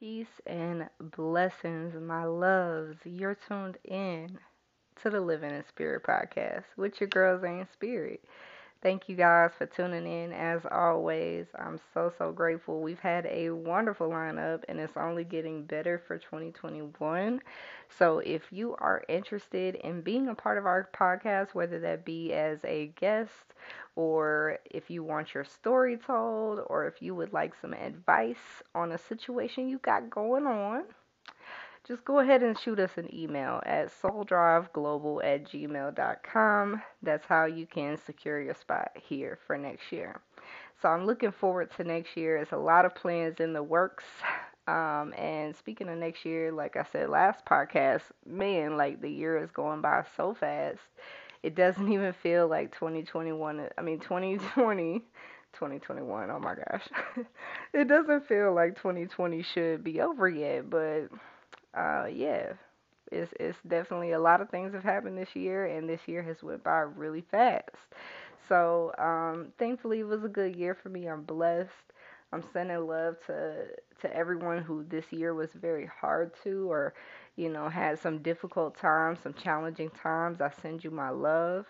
Peace and blessings, my loves. You're tuned in to the Living in Spirit podcast with your girls in spirit. Thank you guys for tuning in as always. I'm so, so grateful. We've had a wonderful lineup and it's only getting better for 2021. So, if you are interested in being a part of our podcast, whether that be as a guest or if you want your story told, or if you would like some advice on a situation you got going on, just go ahead and shoot us an email at souldriveglobal at gmail.com. That's how you can secure your spot here for next year. So I'm looking forward to next year. There's a lot of plans in the works. Um, and speaking of next year, like I said last podcast, man, like the year is going by so fast. It doesn't even feel like 2021. I mean, 2020. 2021. Oh my gosh. it doesn't feel like 2020 should be over yet, but uh, yeah, it's it's definitely a lot of things have happened this year, and this year has went by really fast. So um, thankfully, it was a good year for me. I'm blessed. I'm sending love to to everyone who this year was very hard to, or you know, had some difficult times, some challenging times. I send you my love.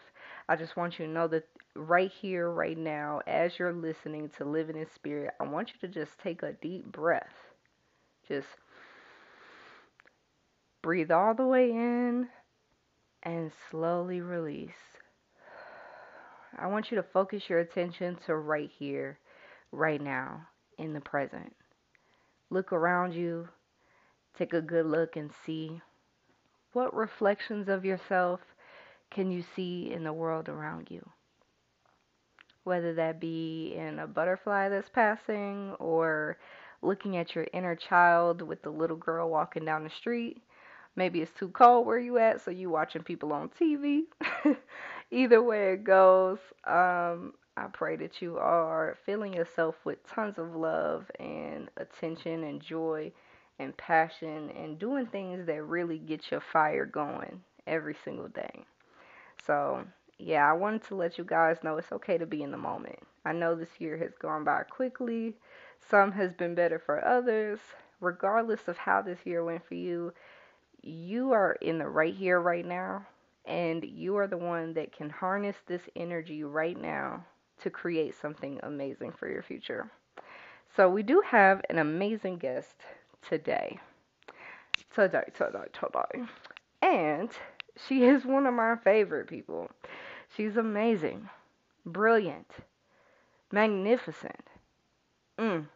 I just want you to know that right here, right now, as you're listening to Living in Spirit, I want you to just take a deep breath. Just Breathe all the way in and slowly release. I want you to focus your attention to right here, right now, in the present. Look around you, take a good look and see what reflections of yourself can you see in the world around you. Whether that be in a butterfly that's passing or looking at your inner child with the little girl walking down the street Maybe it's too cold where you at, so you watching people on TV. Either way it goes, um, I pray that you are filling yourself with tons of love and attention and joy and passion and doing things that really get your fire going every single day. So, yeah, I wanted to let you guys know it's okay to be in the moment. I know this year has gone by quickly. Some has been better for others. Regardless of how this year went for you, you are in the right here, right now, and you are the one that can harness this energy right now to create something amazing for your future. So, we do have an amazing guest today. Today, today, today. And she is one of my favorite people. She's amazing, brilliant, magnificent. Mm.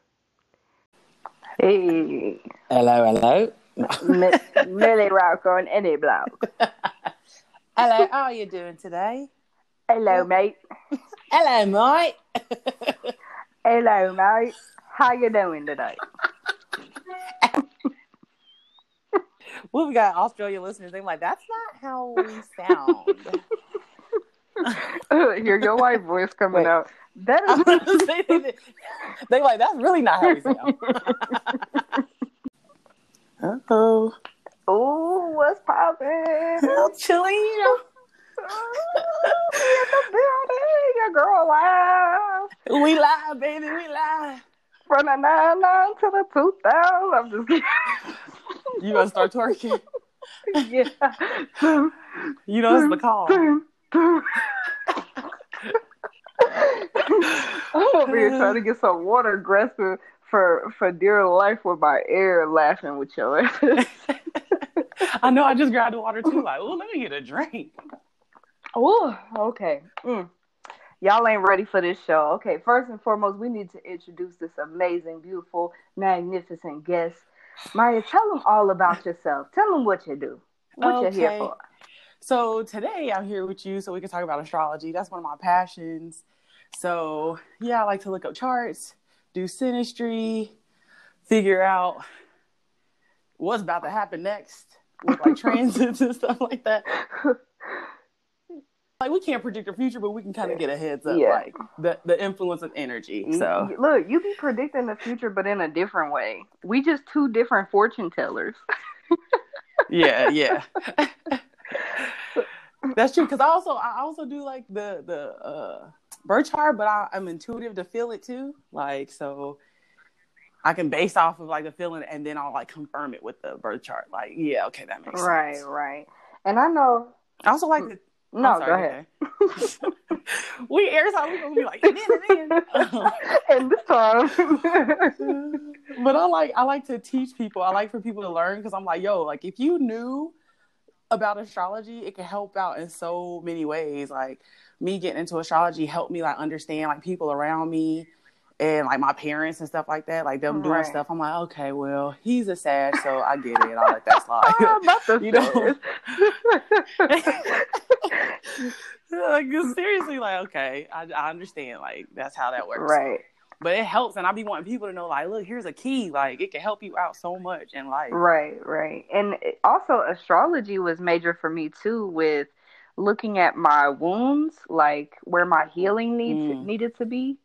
Hey. Hello, hello. Millie Rock on any block. Hello, how are you doing today? Hello, mate. Hello, mate. Hello, mate. How you doing today? well, we got Australia listeners. They're like, that's not how we sound. Hear your white voice coming Wait. out. That is. They're like, that's really not how we sound. Uh-oh. Oh, what's poppin'? Oh, Chilena. in the building, your girl live. We live, baby, we live. From the nine nine to the two thousand. I'm just kidding. You gonna start twerking? yeah. You know it's the call. I'm over here trying to get some water, grasping for for dear life with my air laughing with your I know. I just grabbed the water too. Like, oh, let me get a drink. Oh, okay. Mm. Y'all ain't ready for this show. Okay, first and foremost, we need to introduce this amazing, beautiful, magnificent guest. Maya, tell them all about yourself. Tell them what you do. What okay. you're here for. So today I'm here with you so we can talk about astrology. That's one of my passions. So yeah, I like to look up charts, do synastry, figure out what's about to happen next with like transits and stuff like that. Like we can't predict the future, but we can kind of get a heads up, yeah. like the the influence of energy. So look, you be predicting the future, but in a different way. We just two different fortune tellers. yeah, yeah. That's true. Because I also I also do like the the uh birth chart, but I, am intuitive to feel it too. Like so, I can base off of like the feeling, and then I'll like confirm it with the birth chart. Like, yeah, okay, that makes right, sense. right. Right. And I know. I also like to. No, I'm go ahead. okay. we every time we gonna be like, and then, and then. and this time. but I like I like to teach people. I like for people to learn because I'm like, yo, like if you knew about astrology, it could help out in so many ways. Like me getting into astrology helped me like understand like people around me and like my parents and stuff like that. Like them doing Right. stuff. I'm like, okay, well, he's a Sag, so I get it. I'll let that slide. Oh, the You know? like seriously, like okay, I, I understand. Like that's how that works. right. But it helps, and I be wanting people to know, like, look, here's a key. Like it can help you out so much in life. Right, right. And eh, also astrology was major for me too with looking at my wounds, like where my healing needs Mm. needed to be.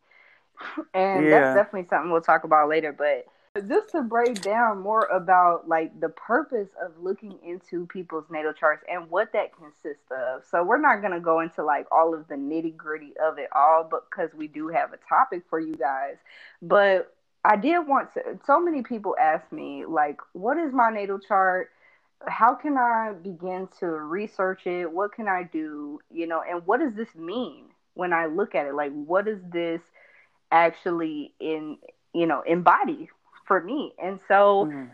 And Yeah. that's definitely something we'll talk about later, but just to break down more about like the purpose of looking into people's natal charts and what that consists of. So we're not going to go into like all of the nitty-gritty of it all but cuz we do have a topic for you guys. But I did want to. So many people ask me, like, what is my natal chart? How can I begin to research it? What can I do? You know, and what does this mean when I look at it? Like, what does this actually in you know embody for me? And so Mm.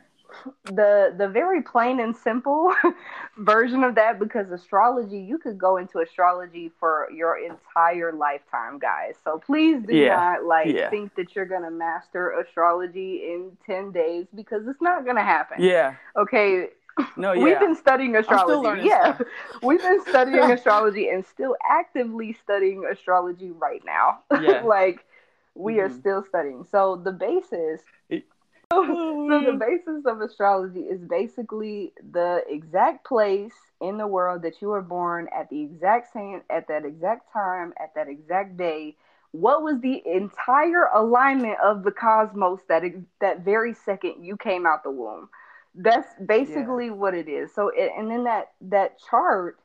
the the very plain and simple version of that because astrology you could go into astrology for your entire lifetime guys so please do Yeah. not like Yeah. think that you're gonna master astrology in 10 days because it's not gonna happen Yeah. okay No. Yeah. we've been studying astrology yeah stuff. we've been studying astrology and still actively studying astrology right now Yeah. like we are Mhm. still studying so the basis Oh, so the basis of astrology is basically the exact place in the world that you were born at the exact same at that exact time at that exact day. What was the entire alignment of the cosmos that that very second you came out the womb? That's basically what it is. So it, and then that that chart,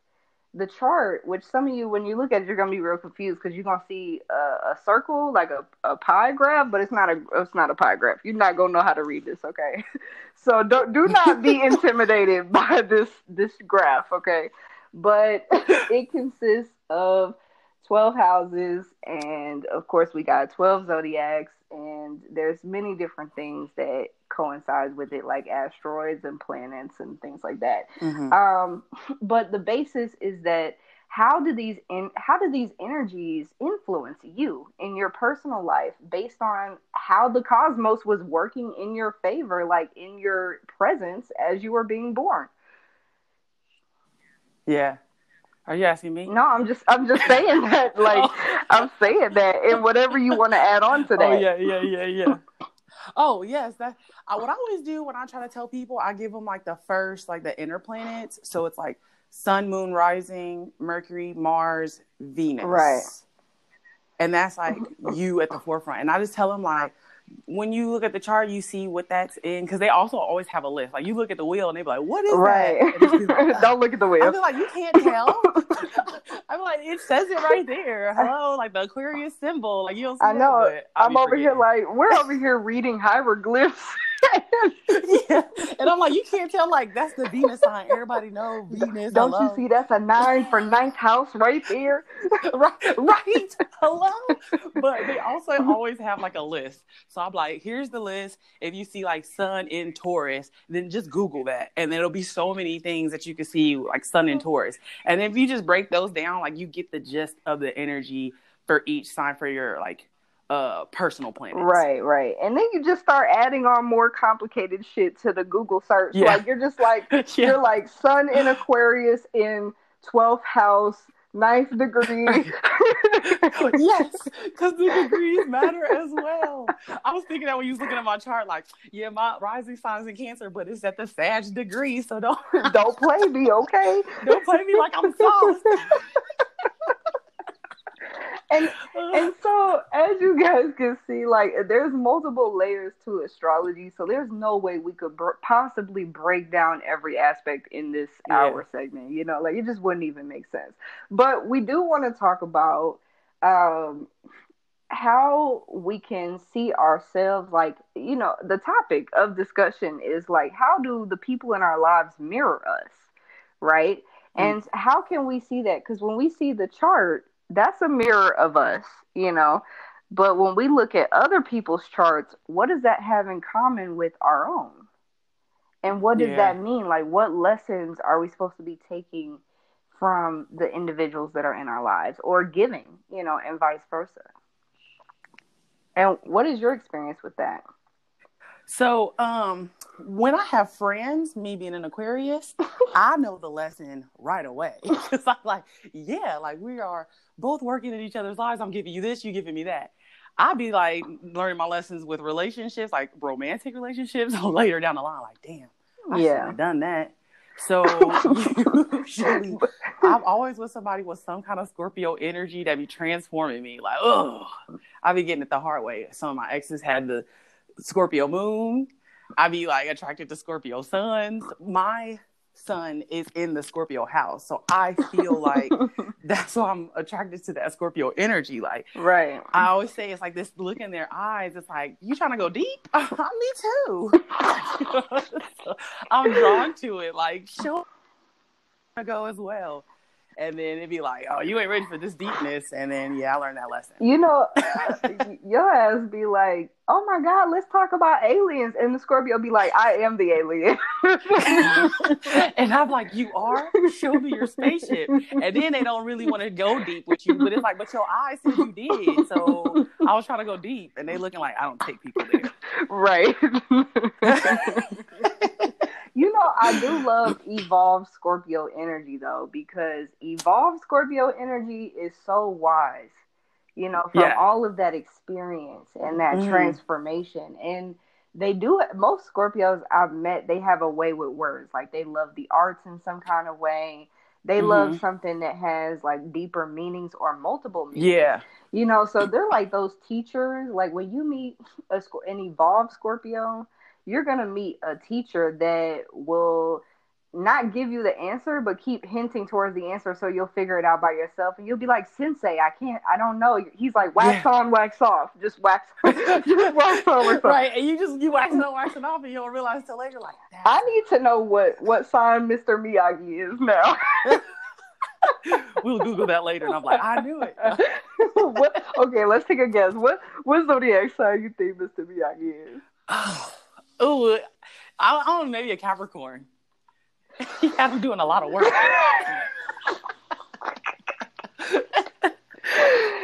the chart, which some of you when you look at it, you're gonna be real confused because you're gonna see a, a circle like a, a pie graph, but it's not a it's not a pie graph. You're not gonna know how to read this, okay? So don't do not be intimidated by this this graph, okay? But it consists of 12 houses and of course we got 12 zodiacs and there's many different things that coincide with it like asteroids and planets and things like that Mhm. um, but the basis is that how do these in, how do these energies influence you in your personal life based on how the cosmos was working in your favor, like in your presence as you were being born? Yeah. Are you asking me? No, I'm just I'm just saying that like Oh. I'm saying that and whatever you want to add on to oh, that. Oh yeah, yeah, yeah, yeah. oh yes, that I, what I always do when I try to tell people, I give them like the first, like the inner planets. So it's like Sun, Moon, Rising, Mercury, Mars, Venus. Right. And that's like you at the forefront. And I just tell them like. When you look at the chart, you see what that's in because they also always have a list. Like you look at the wheel and they be like, "What is Right. that?" And it's just like, Don't look at the wheel. I wheel. feel like you can't tell. I'm like, it says it right there. Hello, like the Aquarius symbol. Like you don't see I know. That, but I I'm over here like we're over here reading hieroglyphs. yeah. And I'm like, you can't tell. Like that's the Venus sign. Everybody know Venus. Don't hello. you see that's a nine for ninth house right there? right, right. Hello. But they also always have like a list. So I'm like, here's the list. If you see like Sun in Taurus, then just Google that, and there'll be so many things that you can see like Sun in Taurus. And if you just break those down, like you get the gist of the energy for each sign for your like uh personal planets. Right, right. And then you just start adding on more complicated shit to the Google search. Yeah. Like you're just like yeah. you're like sun in Aquarius in twelfth house, ninth degree. yes, because the degrees matter as well. I was thinking that when you was looking at my chart, like, yeah, my rising signs in Cancer, but it's at the Sag degree, so don't Don't play me, okay? don't play me like I'm soft. And and so as you guys can see, like there's multiple layers to astrology, so there's no way we could br- possibly break down every aspect in this Yeah. hour segment. You know, like it just wouldn't even make sense. But we do want to talk about um, how we can see ourselves like you know the topic of discussion is like how do the people in our lives mirror us right mm-hmm. and how can we see that because when we see the chart that's a mirror of us you know? But when we look at other people's charts what does that have in common with our own? And what does yeah. that mean? Like what lessons are we supposed to be taking from the individuals that are in our lives or giving you know and vice versa? And what is your experience with that? So, um, when I have friends, me being an Aquarius, I know the lesson right away. Because I'm like, yeah, like we are both working in each other's lives. I'm giving you this, you giving me that. I'd be like learning my lessons with relationships, like romantic relationships, later down the line. Like, damn, I yeah, have done that. So usually, I'm always with somebody with some kind of Scorpio energy that be transforming me. Like, oh, I be getting it the hard way. Some of my exes had the Scorpio moon. I be like attracted to Scorpio suns. My sun is in the Scorpio house. So I feel like that's why I'm attracted to that Scorpio energy. Like, right. I always say it's like this look in their eyes. It's like, you trying to go deep? Me too. so I'm drawn to it. Like, show go as well and then it'd be like, "Oh, you ain't ready for this deepness," and then yeah, I learned that lesson. You know, your ass be like, "Oh my god, let's talk about aliens," and the Scorpio be like, "I am the alien," and I'm like, "You are? Show me your spaceship," and then they don't really want to go deep with you, but it's like, "But your eyes said you did," so I was trying to go deep, and they looking like I don't take people there, right? You know, I do love evolved Scorpio energy though, because evolved Scorpio energy is so wise, you know, from yeah. all of that experience and that mm. transformation. And they do, most Scorpios I've met, they have a way with words. Like they love the arts in some kind of way. They mm-hmm. love something that has like deeper meanings or multiple meanings. Yeah. You know, so they're like those teachers. Like when you meet a, an evolved Scorpio, you're going to meet a teacher that will not give you the answer, but keep hinting towards the answer so you'll figure it out by yourself. And you'll be like, Sensei, I can't, I don't know. He's like, wax yeah. on, wax off. Just wax, just wax on, wax off. Right. And you just, you wax on, wax it off, and you don't realize till later, like, I need to know what, what sign Mr. Miyagi is now. we'll Google that later. And I'm like, I knew it. what, okay, let's take a guess. What, what zodiac sign you think Mr. Miyagi is? Oh, I, I don't know, maybe a Capricorn. he had him doing a lot of work.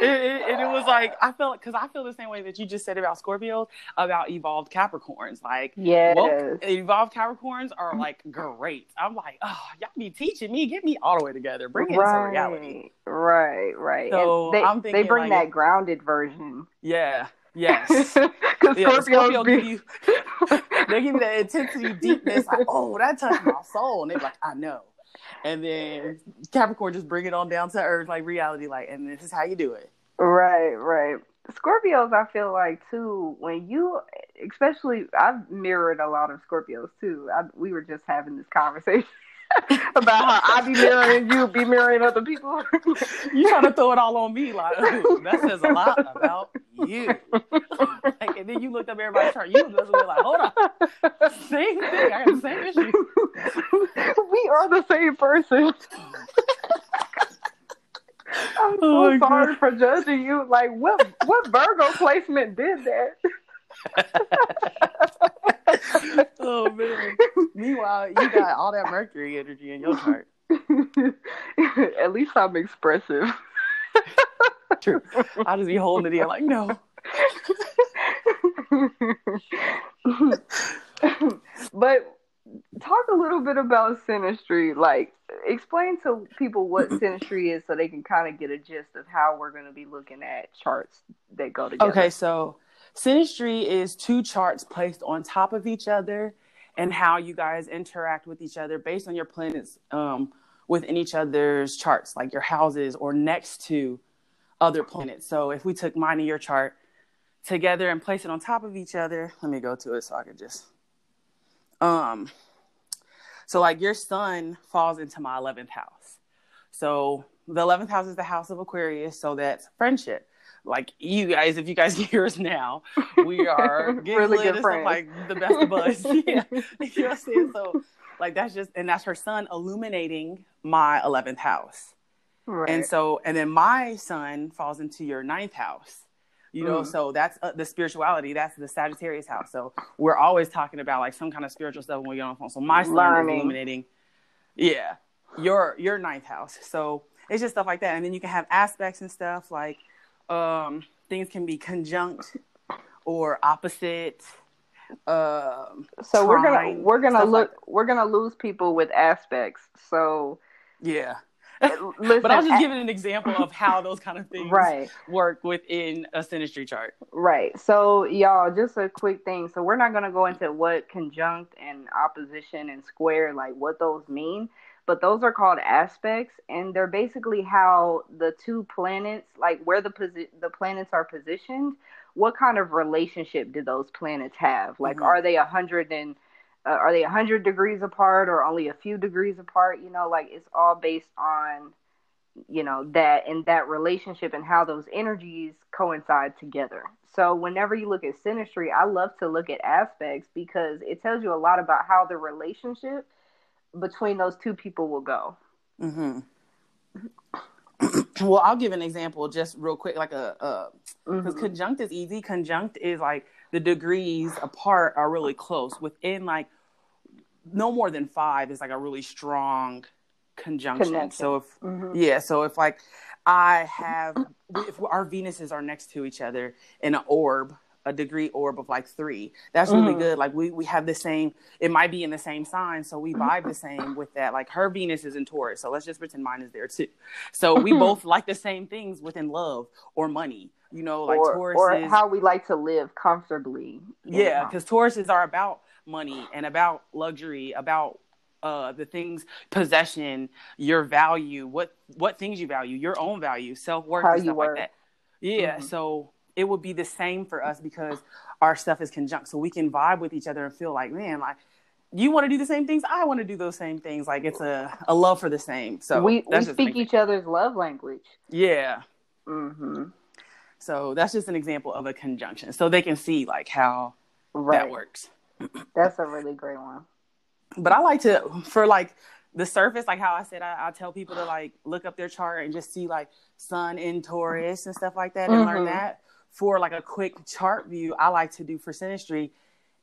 it, it, it, was like I felt because I feel the same way that you just said about Scorpios about evolved Capricorns. Like, yeah, evolved Capricorns are like great. I'm like, oh, y'all be teaching me. Get me all the way together. Bring it right, some reality. Right, right. So they, I'm thinking, they bring like, that grounded version. Yeah, Yes. Because yeah, Scorpio give you they give you that intensity, deepness, like, oh, that touched my soul. And they're like, I know. And then Capricorn just bring it on down to earth, like reality, like, and this is how you do it. Right, right. Scorpios, I feel like too, when you, especially, I've mirrored a lot of Scorpios too. I, we were just having this conversation. about how I be mirroring you, be mirroring other people. you trying to throw it all on me, like that says a lot about you. like, and then you look up everybody's chart. You just like, hold on, same thing. I got the same issue. we are the same person. I'm so oh sorry God. for judging you. Like, what what Virgo placement did that? oh man. Meanwhile, you got all that Mercury energy in your chart. At least I'm expressive. True. I just be holding it in like, no. but talk a little bit about synastry. Like, explain to people what synastry is so they can kind of get a gist of how we're going to be looking at charts that go together. Okay, so synastry is two charts placed on top of each other and how you guys interact with each other based on your planets um, within each other's charts, like your houses or next to other planets. So if we took mine and your chart together and place it on top of each other, let me go to it so I can just um so like your sun falls into my 11th house. So the 11th house is the house of Aquarius, so that's friendship. Like you guys, if you guys hear us now, we are Really good friends. like the best of us. yeah. You know what I'm saying? So like that's just and that's her sun illuminating my eleventh house. Right. And so and then my sun falls into your ninth house. You know, Mm. so that's uh, the spirituality. That's the Sagittarius house. So we're always talking about like some kind of spiritual stuff when we get on the phone. So my sun Learning. is illuminating, yeah, your your ninth house. So it's just stuff like that. And then you can have aspects and stuff like um, things can be conjunct or opposite. Um, so we're gonna we're gonna look like- we're gonna lose people with aspects. So yeah. listen, But I was just giving an example of how those kind of things right. work within a synastry chart. Right. So, y'all, just a quick thing. So, we're not going to go into what conjunct and opposition and square, like what those mean, but those are called aspects, and they're basically how the two planets, like where the posi- the planets are positioned, what kind of relationship do those planets have? Like, Mhm. are they a hundred and uh, are they a hundred degrees apart, or only a few degrees apart? You know, like it's all based on you know that and that relationship and how those energies coincide together so whenever you look at synastry i love to look at aspects because it tells you a lot about how the relationship between those two people will go hmm well, I'll give an example just real quick, like a, because Mhm. conjunct is easy. Conjunct is like the degrees apart are really close. Within like no more than five is like a really strong conjunction. Connection. So if Mhm. yeah, so if like I have if our Venuses are next to each other in an orb, a degree orb of like three, that's really Mhm. good. Like we we have the same. It might be in the same sign, so we vibe Mm-hmm. the same with that. Like her Venus is in Taurus, so let's just pretend mine is there too. So we Mhm. both like the same things within love or money. You know, like or, Taurus or is how we like to live comfortably yeah, because Tauruses are about money and about luxury, about uh the things possession, your value, what what things you value, your own value, self worth, How and you stuff like that. Yeah, Mhm. so it would be the same for us because our stuff is conjunct, so we can vibe with each other and feel like, man, like you want to do the same things, I want to do those same things. Like it's a a love for the same. So we, we speak each other's love language yeah. Mm-hmm. So that's just an example of a conjunction, so they can see like how right that works. that's a really great one but I like to for like the surface, like how I said, I, I tell people to like look up their chart and just see like Sun in Taurus and stuff like that, and Mhm. learn that. For like a quick chart view, I like to do for synastry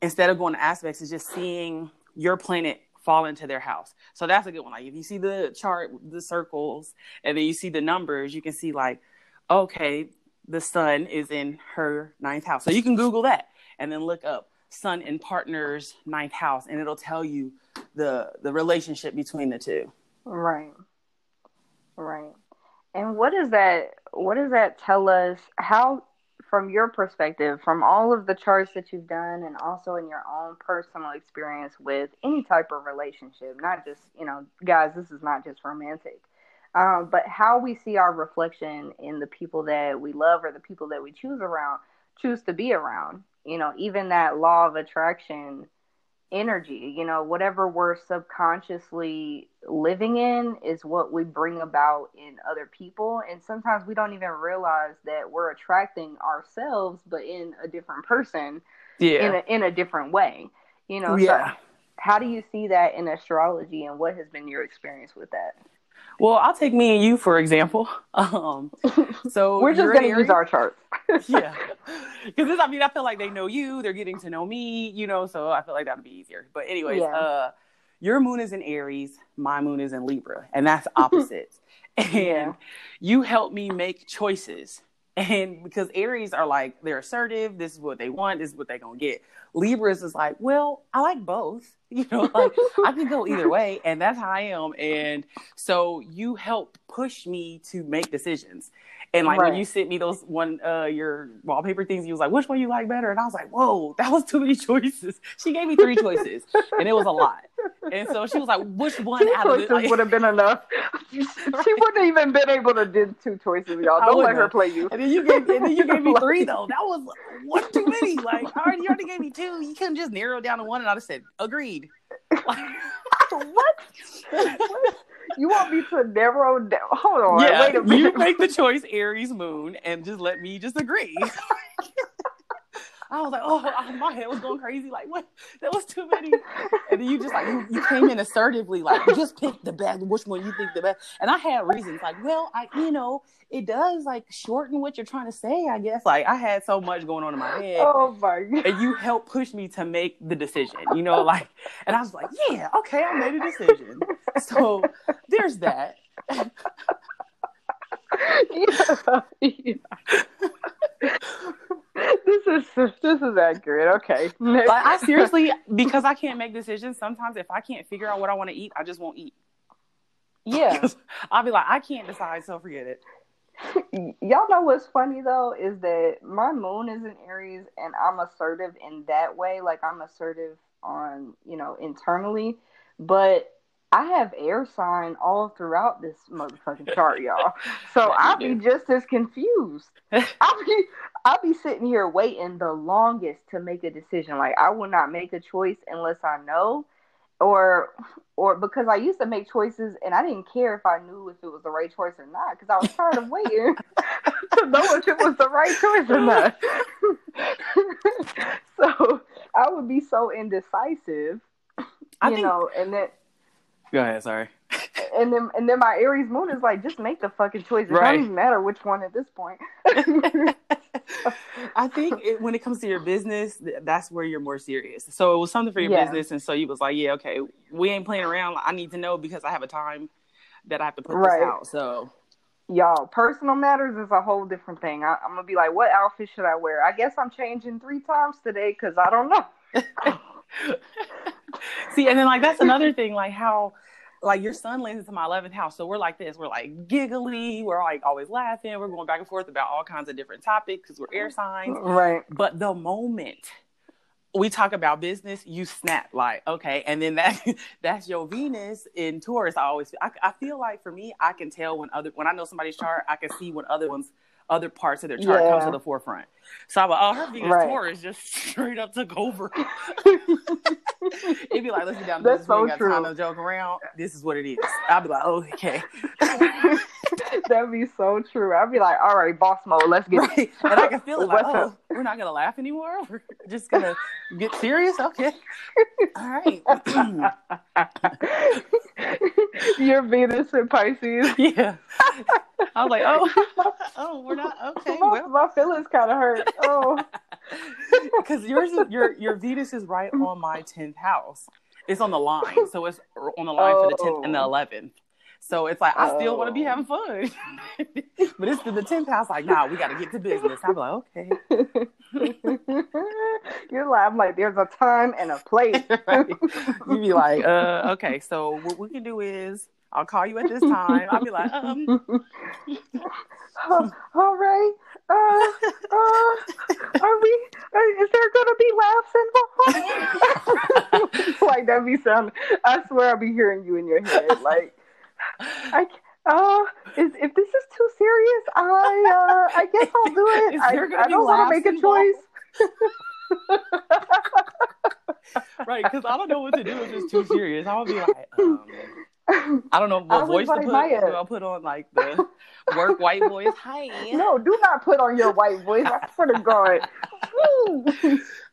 instead of going to aspects, is just seeing your planet fall into their house. So that's a good one. Like if you see the chart, the circles, and then you see the numbers, you can see like, okay, the sun is in her ninth house. So you can Google that and then look up sun and partner's ninth house, and it'll tell you the the relationship between the two. Right. Right. And what does that what does that tell us how from your perspective, from all of the charts that you've done and also in your own personal experience with any type of relationship, not just, you know, guys, this is not just romantic. Um, but how we see our reflection in the people that we love or the people that we choose around, choose to be around. You know, even that law of attraction energy you know whatever we're subconsciously living in is what we bring about in other people and sometimes we don't even realize that we're attracting ourselves but in a different person Yeah. in a in a different way you know yeah. so how do you see that in astrology and what has been your experience with that Well, I'll take me and you for example. Um, so we're just going to use our charts yeah, because this, I mean, I feel like they know you, they're getting to know me, you know, so I feel like that'd be easier. But anyways, Yeah. uh, your moon is in Aries, my moon is in Libra, and that's opposites. and Yeah. you help me make choices. And because Aries are like they're assertive, this is what they want, this is what they're gonna get. Libras is like, well, I like both, you know, like I can go either way, and that's how I am. And so you help push me to make decisions. And like when you sent me those one uh your wallpaper things, you was like, which one you like better? And I was like, whoa, that was too many choices. She gave me three choices, and it was a lot. And so she was like, which one two out of choices the like, would have been enough she wouldn't even been able to do two choices y'all don't let her play you And then you gave, and then you gave me three though. That was one too many. Like, I already, you already gave me two. You couldn't just narrow down to one, and I'd have said agreed. Like, what? what? You want me to narrow down? Hold on. yeah, wait a minute. you make the choice Aries moon and just let me just agree. I was like, oh, my head was going crazy. Like, what? That was too many. And then you just like, you, you came in assertively, like, just pick the best, which one you think the best. And I had reasons, like, well, I, you know, it does like shorten what you're trying to say, I guess. Like, I had so much going on in my head. Oh my god. And you helped push me to make the decision, you know, like, and I was like, yeah, okay, I made a decision. So there's that. yeah, yeah. this is this is accurate. Okay. Next. Like, I seriously, because I can't make decisions, sometimes if I can't figure out what I want to eat, I just won't eat. yeah. I'll be like, I can't decide, so forget it. Y'all know what's funny though is that my moon is in Aries and I'm assertive in that way. Like I'm assertive on, you know, internally, but I have air sign all throughout this motherfucking chart, y'all. So I'll be just as confused. I'll be I'll be sitting here waiting the longest to make a decision. Like I will not make a choice unless I know or or because I used to make choices and I didn't care if I knew if it was the right choice or not because I was tired of waiting to know if it was the right choice or not. so I would be so indecisive, I you think. know, and then Go ahead. Sorry. and then and then my Aries moon is like, just make the fucking choice. It Right. don't even matter which one at this point. I think it, when it comes to your business, that's where you're more serious. So it was something for your Yeah. business, and so you was like, "Yeah, okay, we ain't playing around. I need to know because I have a time that I have to put Right. this out." So Y'all, personal matters is a whole different thing. I, I'm gonna be like, what outfit should I wear? I guess I'm changing three times today because I don't know. See, and then like that's another thing, like how like your sun lands into my eleventh house. So we're like this. We're like giggly. We're like always laughing. We're going back and forth about all kinds of different topics because we're air oh, signs. Right. But the moment we talk about business, you snap like, okay, and then that that's your Venus in Taurus. I always I, I feel like for me, I can tell when other when I know somebody's chart, I can see when other ones other parts of their chart come to the forefront. So I'm like, oh, her Venus Right. Taurus just straight up took over. It'd be like, get down to That's this. So got time to joke around. This is what it is. I'll be like, oh, okay. That'd be so true. I'd be like, all right, boss mode, let's get Right. And I can feel it like, oh, we're not gonna laugh anymore. We're just gonna get serious. Okay. All right. Your Venus and Pisces. yeah. I was like, oh, oh, we're not okay. my, Well, my feelings kind of hurt. Oh, because yours, is, your your Venus is right on my tenth house. It's on the line, so it's on the line for the tenth and the Oh. eleventh. So it's like I still want to be Oh. having fun, but it's to the tenth house. Like, nah, we got to get to business. I'm like, okay. you're like, I'm like, there's a time and a place. right. You'd be like, uh, okay, so what we can do is I'll call you at this time. I'll be like, um, Oh, all right. Uh, uh, are we? Uh, is there gonna be laughs involved? like that be sound. I swear I'll be hearing you in your head. Like, I. Uh, is if this is too serious, I uh, I guess I'll do it. I, I don't want to make a choice. right, because I don't know what to do if it's too serious. I'll be like, um, I don't know what voice to put. Maya. Do I put on like the work white voice? Hi. no, do not put on your white voice. I swear to God. Woo.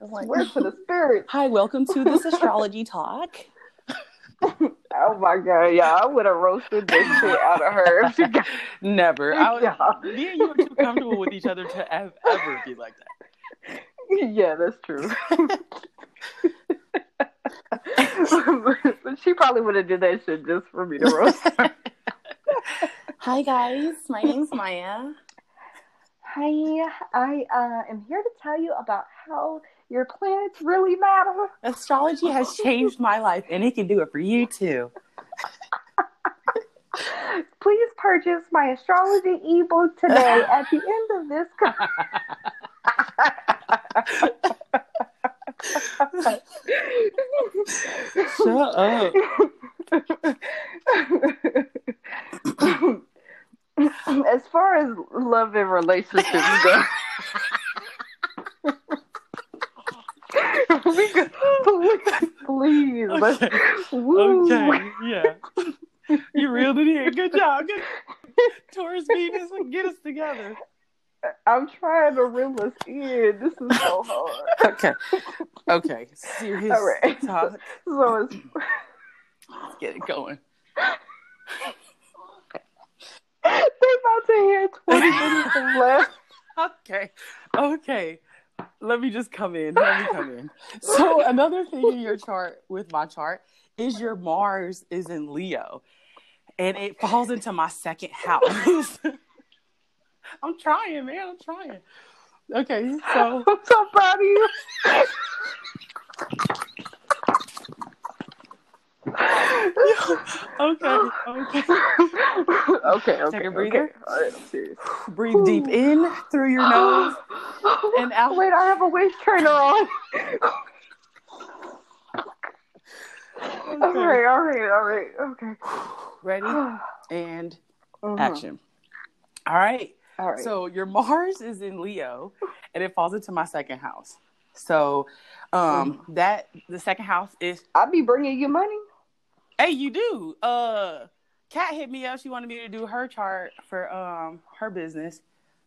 I'm like, Swear to the spirit. Hi, welcome to this astrology talk. Oh my god, yeah, I would have roasted this shit out of her if she got Never. I was, Yeah. Me and you are too comfortable with each other to ev- ever be like that. Yeah, that's true. but she probably would have did that shit just for me to roast. her. Hi guys, my name's Maya. Hi, I uh, am here to tell you about how your planets really matter. Astrology has changed my life, and it can do it for you too. Please purchase my astrology ebook today at the end of this. Shut up. as far as love and relationships go, we could, please, Okay. Okay, yeah. You reeled it in. Good job. Good. Taurus Venus, get us together. I'm trying to reel us in. This is so hard. Okay. Okay. Serious All right. talk. So it's Let's get it going. they about to hear 20 minutes left. Okay. Okay. Let me just come in. Let me come in. So another thing in your chart with my chart is your Mars is in Leo. And it falls into my second house. I'm trying, man. I'm trying. Okay, so I'm so proud of you. okay, okay. okay, okay. Take a breather. Okay. All right, I'm serious. Breathe deep in through your nose and out. Wait, I have a waist trainer on. All right, all right, all right. Okay. Ready and Mhm. action. All right. All right. So your Mars is in Leo and it falls into my second house. So um that the second house is I'll be bringing you money. Hey you do. Uh Kat hit me up. She wanted me to do her chart for um her business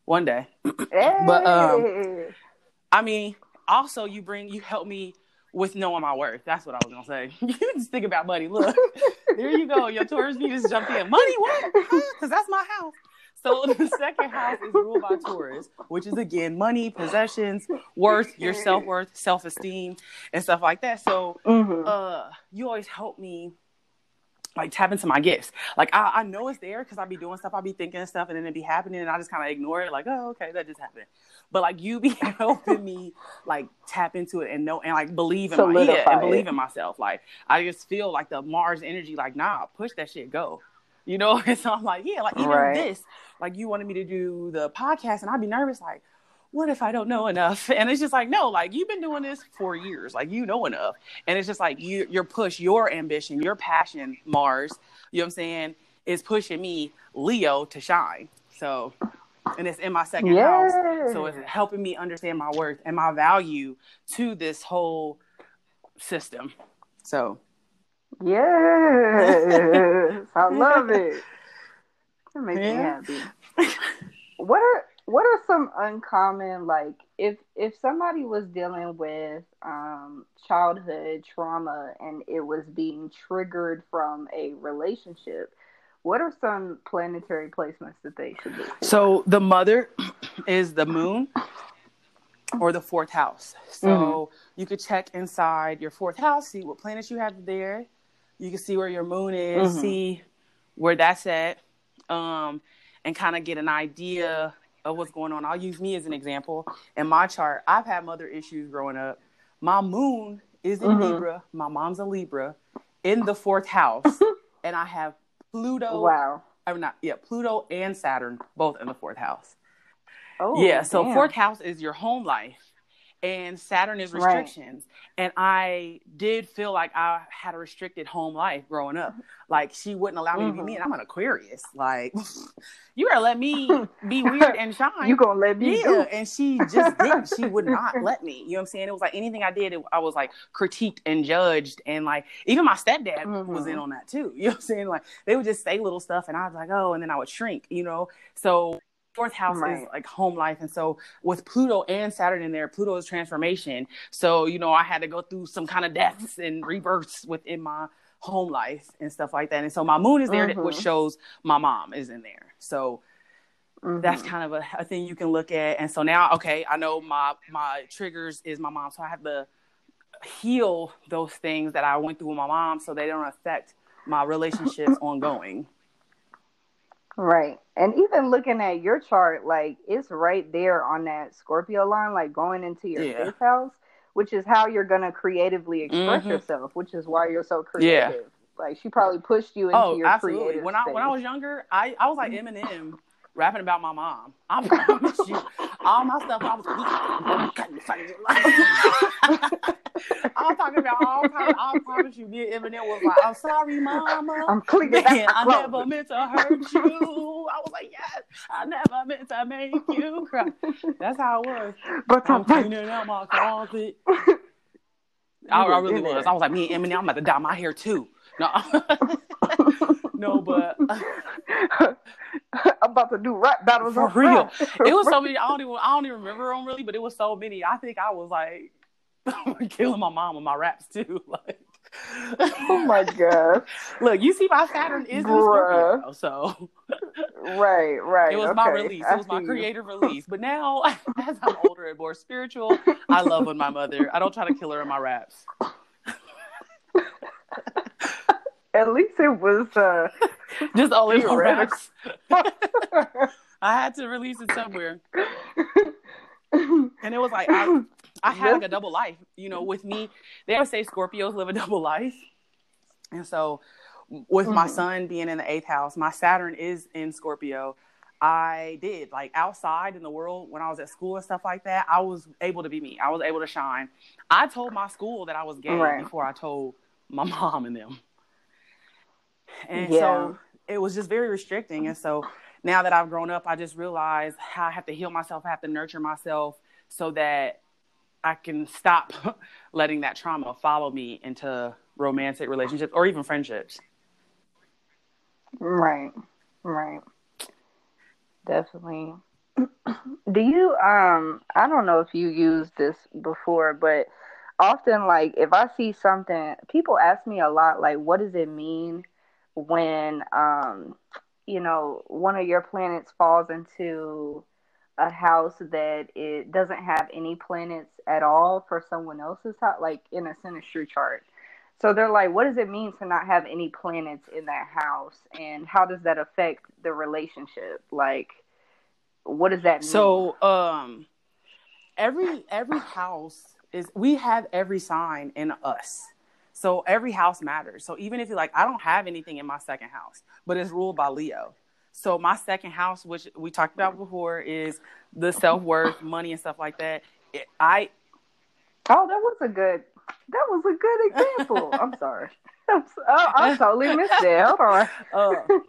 one day. Hey. But, um, I mean, also you bring you help me with knowing my worth. That's what I was gonna say. you just think about money. Look, there you go. Your Taurus just jumped in. Money, what? Because that's my house. So the second house is ruled by Taurus, which is again money, possessions, worth, your self worth, self esteem, and stuff like that. So Mhm. uh, you always help me like tap into my gifts. Like I, I know it's there because I be doing stuff, I be thinking of stuff, and then it be happening, and I just kind of ignore it. Like, oh, okay, that just happened. But like you be helping me like tap into it and know and like believe in my yeah, and believe in myself. Like I just feel like the Mars energy. Like nah, push that shit, go. You know, and so I'm like, yeah, like even Right. this, like you wanted me to do the podcast, and I'd be nervous, like, what if I don't know enough? And it's just like, no, like you've been doing this for years, like you know enough, and it's just like you, your push, your ambition, your passion, Mars. You know what I'm saying? Is pushing me, Leo, to shine. So, and it's in my second house, so it's helping me understand my worth and my value to this whole system. So, Yes, I love it. It makes me happy. What are what are some uncommon like if if somebody was dealing with um childhood trauma and it was being triggered from a relationship, what are some planetary placements that they should for? So the mother is the moon or the fourth house. So you could check inside your fourth house, see what planets you have there. You can see where your moon is, Mhm. see where that's at, um, and kind of get an idea of what's going on. I'll use me as an example. In my chart, I've had mother issues growing up. My moon is in Mhm. Libra. My mom's a Libra in the fourth house, and I have Pluto. Wow. I'm not. Yeah, Pluto and Saturn both in the fourth house. Oh yeah, so damn. fourth house is your home life, and Saturn is Right. restrictions. And I did feel like I had a restricted home life growing up. Like she wouldn't allow me to be me, and I'm an Aquarius. Like you gotta let me be weird and shine. You gonna let me yeah, do and she just didn't. She would not let me. You know what I'm saying? It was like anything I did, it, I was like critiqued and judged, and like even my stepdad was in Mhm. on that too. You know what I'm saying? Like they would just say little stuff, and I was like, oh, and then I would shrink. You know, so fourth house is like home life, and so with Pluto and Saturn in there, Pluto is transformation. So you know, I had to go through some kind of deaths and rebirths within my home life and stuff like that. And so my moon is there, Mhm. which shows my mom is in there. So that's Mhm. kind of a, a thing you can look at and so now okay i know my my triggers is my mom so i have to heal those things that i went through with my mom so they don't affect my relationships ongoing Right. And even looking at your chart, like it's right there on that Scorpio line, like going into your Yeah. fifth house, which is how you're gonna creatively express Mhm. yourself, which is why you're so creative. Yeah. Like she probably pushed you into oh your absolutely creative when i when i was younger i i was like eminem rapping about my mom i promise you all my stuff i was i'm talking about all kinds i promise you me and eminem was like i'm sorry mama I'm cleaning out Man, I closet. never meant to hurt you. I was like, yes, I never meant to make you cry. That's how it was. But I'm I'm like, cleaning out my closet. I, I really was. there. I was like, me and Eminem, I'm about to dye my hair too. No, no, but I'm about to do rap battles For on real. rap. it was so many. I don't even. I don't even remember them really, but it was so many. I think I was like killing my mom with my raps too. Like, oh my god! look, you see, my Saturn is in Scorpio, so Right, right. it was my release. It was my you. creative release. But now, as I'm older and more spiritual, I love with my mother. I don't try to kill her in my raps. At least it was. uh Just all in my raps. I had to release it somewhere. And it was like I, I had like a double life. You know, with me, they always say Scorpios live a double life. And so with my Mhm. sun being in the eighth house, my Saturn is in Scorpio. I did like outside in the world when I was at school and stuff like that. I was able to be me. I was able to shine. I told my school that I was gay Right. before I told my mom and them. And Yeah. so it was just very restricting. And so now that I've grown up, I just realized how I have to heal myself. I have to nurture myself so that I can stop letting that trauma follow me into romantic relationships or even friendships. Right, right. Definitely. Do you um I don't know if you used this before, but often like if I see something people ask me a lot like what does it mean when um you know one of your planets falls into a house that it doesn't have any planets at all for someone else's house like in a synastry chart. So they're like, what does it mean to not have any planets in that house? And how does that affect the relationship? Like, what does that mean? So, um, every every house is we have every sign in us. So every house matters. So even if you're like, I don't have anything in my second house, but it's ruled by Leo. So my second house, which we talked about before, is the self worth, money, and stuff like that. It, I oh, that was a good, that was a good example. I'm sorry. I'm, oh, I totally missed it. Hold on. uh,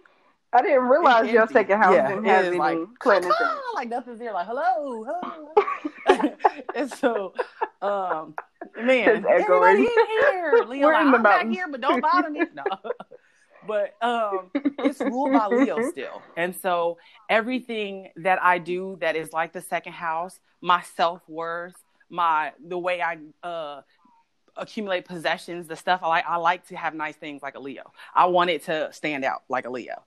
I didn't realize your second house Yeah, didn't have any like, planets like nothing's there. Like hello, hello. and so, um, man, everybody in here. Leo, We're like, in the I'm back mountains. here, but don't bother me. No, but um, it's ruled by Leo still, and so everything that I do that is like the second house, my self worth, my the way I uh accumulate possessions, the stuff I like. I like to have nice things like a Leo. I want it to stand out like a Leo.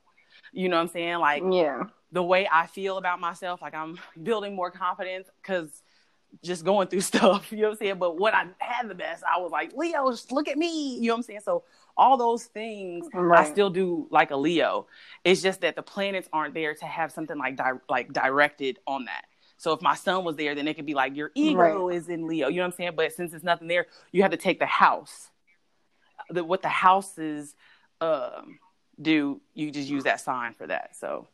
You know what I'm saying? Like Yeah. the way I feel about myself, like I'm building more confidence because just going through stuff, you know what I'm saying? But what I had the best, I was like, Leo, just look at me, you know what I'm saying? So all those things Right. I still do like a Leo. It's just that the planets aren't there to have something like di- like directed on that. So if my sun was there, then it could be like your ego Right. is in Leo, you know what I'm saying? But since it's nothing there, you have to take the house. The, what the houses um, do, you just use that sign for that. So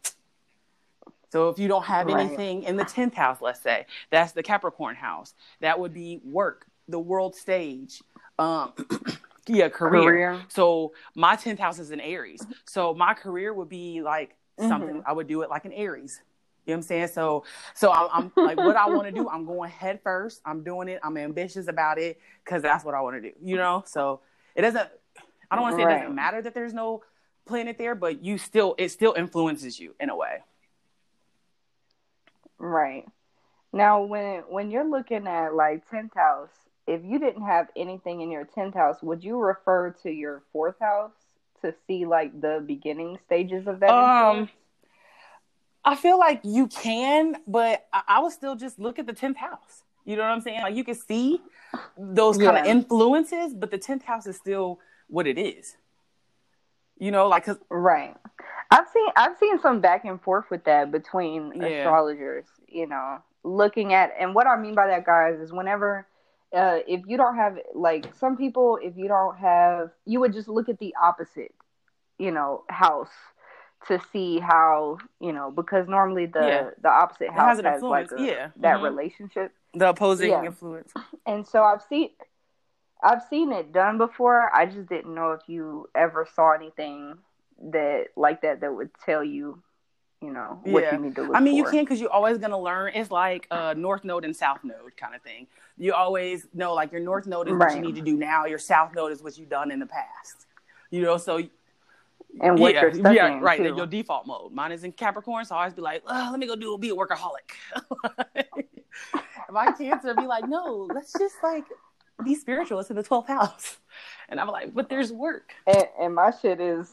so if you don't have Right. anything in the 10th house, let's say, that's the Capricorn house. That would be work, the world stage. Um yeah, career. Career. So my 10th house is in Aries. So my career would be like something Mhm. I would do it like an Aries. You know what I'm saying? So so I'm, I'm like what I want to do, I'm going head first. I'm doing it. I'm ambitious about it cuz that's what I want to do. You know? So it doesn't I don't want to say it doesn't matter that there's no planet there, but you still it still influences you in a way. Right. Now, when when you're looking at like tenth house, if you didn't have anything in your tenth house, would you refer to your fourth house to see like the beginning stages of that? Um, influence? I feel like you can, but I, I would still just look at the tenth house. You know what I'm saying? Like you can see those kind of Yeah. influences, but the tenth house is still what it is. You know, like cause, Right. I've seen I've seen some back and forth with that between Yeah. astrologers, you know, looking at and what I mean by that guys is whenever uh if you don't have like some people if you don't have you would just look at the opposite, you know, house to see how, you know, because normally the Yeah. the opposite house has has, like a, yeah. that Mhm. relationship. the opposing Yeah. influence. And so I've seen I've seen it done before. I just didn't know if you ever saw anything that like that that would tell you you know what Yeah. you need to look I mean, you for. can because you're always gonna learn. It's like a north node and south node kind of thing. You always know like your north node is what you need to do now. Your south node is what you've done in the past. You know, so and what yeah, you're stuck yeah, in, right. too. Your default mode. Mine is in Capricorn, so I always be like, oh, let me go do be a workaholic. My Cancer be like, no, let's just like be spiritual. It's in the twelfth house, and I'm like, but there's work. And, and my shit is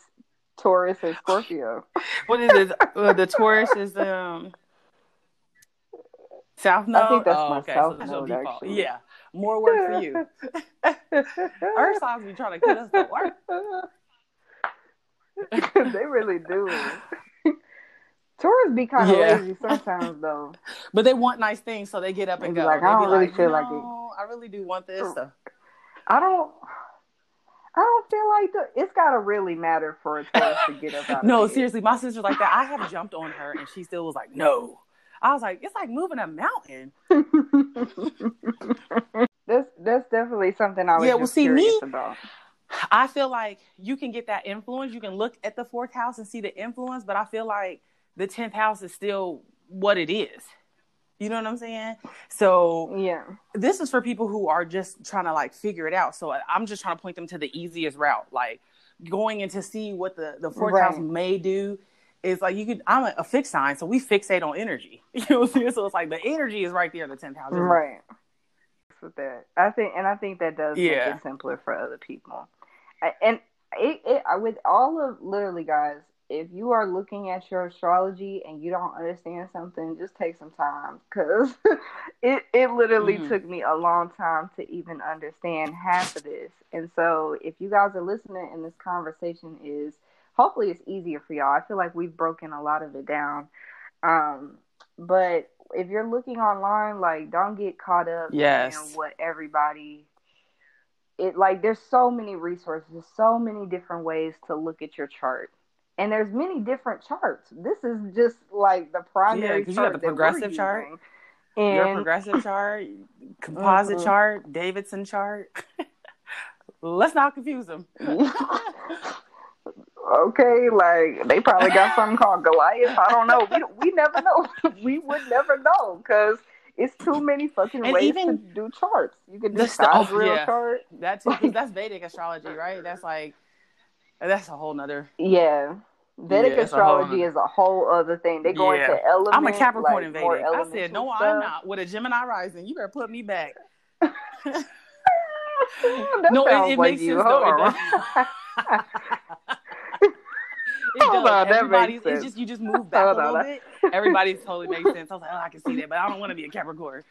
Taurus and Scorpio. What is it? Uh, the Taurus is um South Node. I think that's oh, my okay. South so node, actually. Yeah, more work for you. Earth signs be trying to cut us to work. they really do. Taurus be kind of Yeah. lazy sometimes, though. But they want nice things, so they get up and go. like, I don't really like, feel you like it. I really do want this. So. I don't. I don't feel like the, it's gotta really matter for a to get up out No, seriously, my sister's like that. I have jumped on her, and she still was like, "No." I was like, "It's like moving a mountain." that's that's definitely something I was Yeah, well, see, me- about. I feel like you can get that influence. You can look at the fourth house and see the influence, but I feel like the tenth house is still what it is. You know what I'm saying? So Yeah, this is for people who are just trying to like figure it out. So I'm just trying to point them to the easiest route, like going in to see what the the fourth Right. house may do. Is like you could. I'm a, a fixed sign, so we fixate on energy. You know what I'm saying? So it's like the energy is right there, the tenth house. right. With that, I think, and I think that does Yeah. make it simpler for other people. And it, it, with all of literally, guys, if you are looking at your astrology and you don't understand something, just take some time because it it literally Mhm. took me a long time to even understand half of this. And so, if you guys are listening, and this conversation is hopefully it's easier for y'all. I feel like we've broken a lot of it down. Um, but if you're looking online, like don't get caught up Yes. in what everybody it like there's so many resources, so many different ways to look at your chart. And there's many different charts. This is just like the primary 'cause you got the progressive chart, using. Your progressive chart, composite Mhm. chart, Davidson chart. Let's not confuse them. okay, like they probably got something called Goliath. I don't know. We we never know. we would never know because it's too many fucking And ways even to do charts. You can do the st- oh, sidereal yeah. chart. That too, 'cause that's Vedic astrology, right? That's like that's a whole nother. Yeah. Vedic Yeah, it's a astrology is a whole other thing. They go Yeah. into elements. I'm a Capricorn like, in Vedic. I said, no, I'm not. With a Gemini rising, you better put me back. that No, it- it like makes you. sense, Hold though. It on. It Hold does. on, that Everybody's, makes it's sense. just you just move back Hold a little on. bit. Everybody's totally makes sense. I was like, oh, I can see that, but I don't want to be a Capricorn.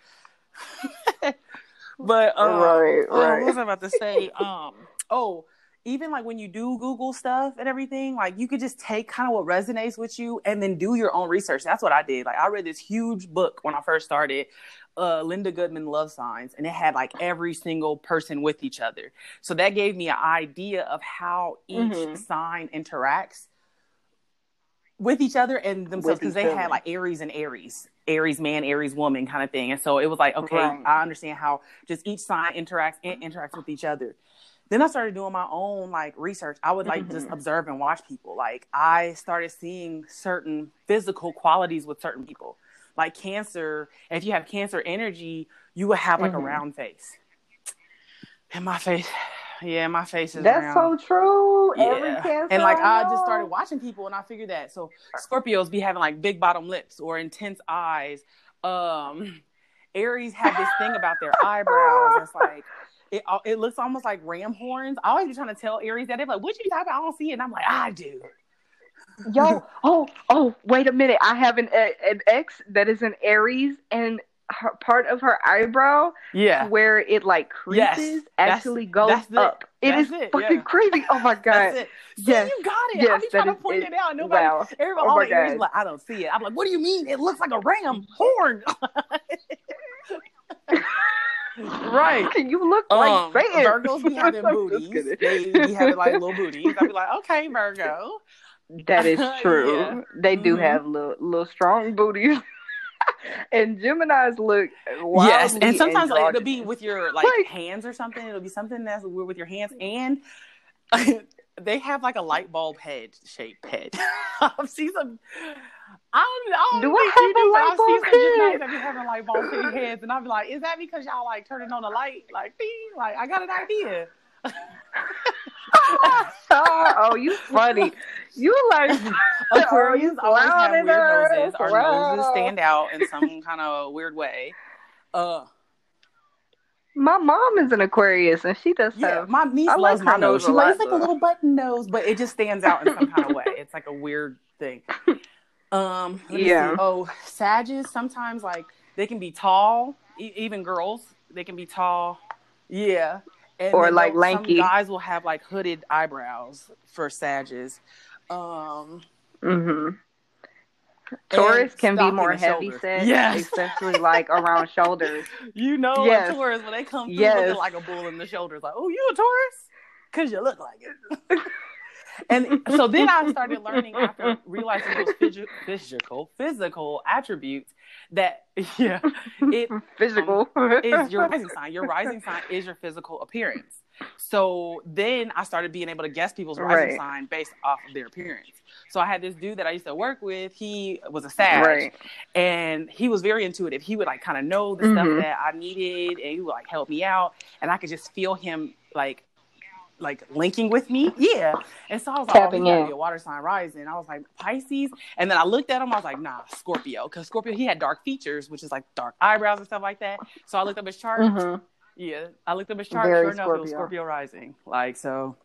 but um, right, oh, right. what was I about to say? Um, oh, even like when you do Google stuff and everything, like you could just take kind of what resonates with you and then do your own research. That's what I did. Like I read this huge book when I first started, uh, Linda Goodman Love Signs, and it had like every single person with each other. So that gave me an idea of how each Mhm. sign interacts with each other and themselves because they had like Aries and Aries, Aries man, Aries woman kind of thing. And so it was like, okay, Right. I understand how just each sign interacts and interacts with each other. Then I started doing my own like research. I would like just Mhm. observe and watch people. Like I started seeing certain physical qualities with certain people. Like cancer, if you have cancer energy, you would have like Mhm. a round face. And my face, yeah, my face is That's round. so true. Yeah. And like I just started watching people and I figured that. So Scorpios be having like big bottom lips or intense eyes. Um Aries have this thing about their eyebrows. It's like it uh, it looks almost like ram horns. I always be trying to tell Aries that they're like, what you talking about? I don't see it. And I'm like, I do. Yo, oh, oh, wait a minute. I have an an ex that is an Aries, and her, part of her eyebrow Yeah. where it like creases Yes, that's- actually goes that's up. It That's is it, fucking yeah. crazy. Oh my god. That's it. See, Yes, you got it. I yes, be that trying to point it- it out. Nobody, wow. everybody, Oh all the Aries like, I don't see it. I'm like, what do you mean? It looks like a ram horn. right. You look like Um, Satan. Virgos be having I'm just booties. They be having like little booties. I'd be like, okay, Virgo. That is true. Yeah. They do Mhm. have little, little strong booties. and Gemini's look yes, wildly and sometimes like, it'll be with your like, Like- hands or something. It'll be something that's weird with your hands, and they have like a light bulb head shaped head. I've seen some. I don't, I don't Do I think have you a light I've seen bulb some head? that be having light bulbs in their heads, and I'll be like, "Is that because y'all like turning on the light? Like, ding, like I got an idea." oh, you funny. You like Aquarians oh, always have weird noses. Our Wow. noses stand out in some kind of weird way. Uh, My mom is an Aquarius, and she does yeah, have. my niece I like loves my nose. She likes like a little button nose, but it just stands out in some kind of way. It's like a weird thing. Um, Yeah. see. Oh, Sages sometimes like they can be tall, e- even girls. They can be tall. Yeah. And Or, like, lanky. Some guys will have like hooded eyebrows for Sages. Um, hmm Taurus can be more heavy set, Yes. especially like around shoulders. You know, Yes. a Taurus when they come through Yes. looking like a bull in the shoulders, like, oh, you a Taurus? Because you look like it. and so then I started learning after realizing those physi- physical physical attributes that yeah, it Physical is your rising sign. Your rising sign is your physical appearance. So then I started being able to guess people's rising Right. sign based off of their appearance. So I had this dude that I used to work with. He was a Sag, right. and he was very intuitive. He would like kind of know the stuff Mhm. that I needed, and he would like help me out, and I could just feel him like like linking with me. Yeah. And so I was like, Tapping oh, he gotta in. be a water sign rising. I was like, Pisces. And then I looked at him, I was like, nah, Scorpio. Because Scorpio, he had dark features, which is like dark eyebrows and stuff like that. So I looked up his chart. hmm Yeah. I looked up his chart. Very sure enough, it was Scorpio. Scorpio rising. Like, so.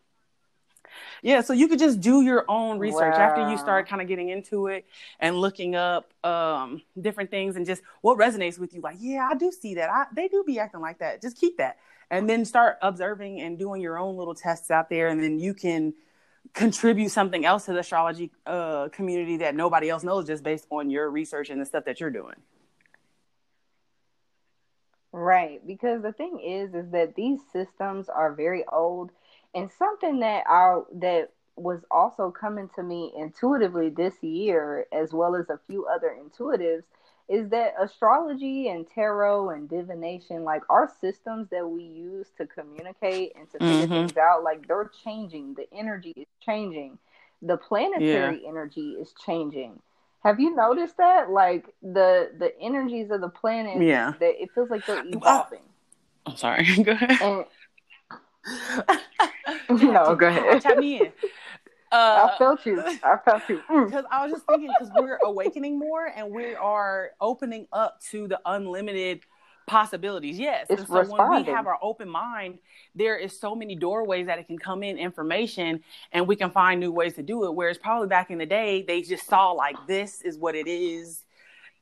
Yeah, so you could just do your own research after you start kind of getting into it and looking up um, different things and just what resonates with you. Like, yeah, I do see that. I, they do be acting like that. Just keep that, and then start observing and doing your own little tests out there, and then you can contribute something else to the astrology uh, community that nobody else knows, just based on your research and the stuff that you're doing. Right, because the thing is, is that these systems are very old, and something that I that was also coming to me intuitively this year, as well as a few other intuitives, is that astrology and tarot and divination, like our systems that we use to communicate and to figure Mhm. things out, like they're changing. The energy is changing. The planetary energy is changing. Have you noticed that? Like the the energies of the planet, Yeah. that it feels like they're evolving. I'm sorry. Go ahead. And no, go ahead. Tap me in. Uh, I felt you. I felt you. Mm. because I was just thinking because we're awakening more and we are opening up to the unlimited possibilities. Yes, It's and so when we have our open mind, there is so many doorways that it can come in information, and we can find new ways to do it. Whereas probably back in the day, they just saw like this is what it is.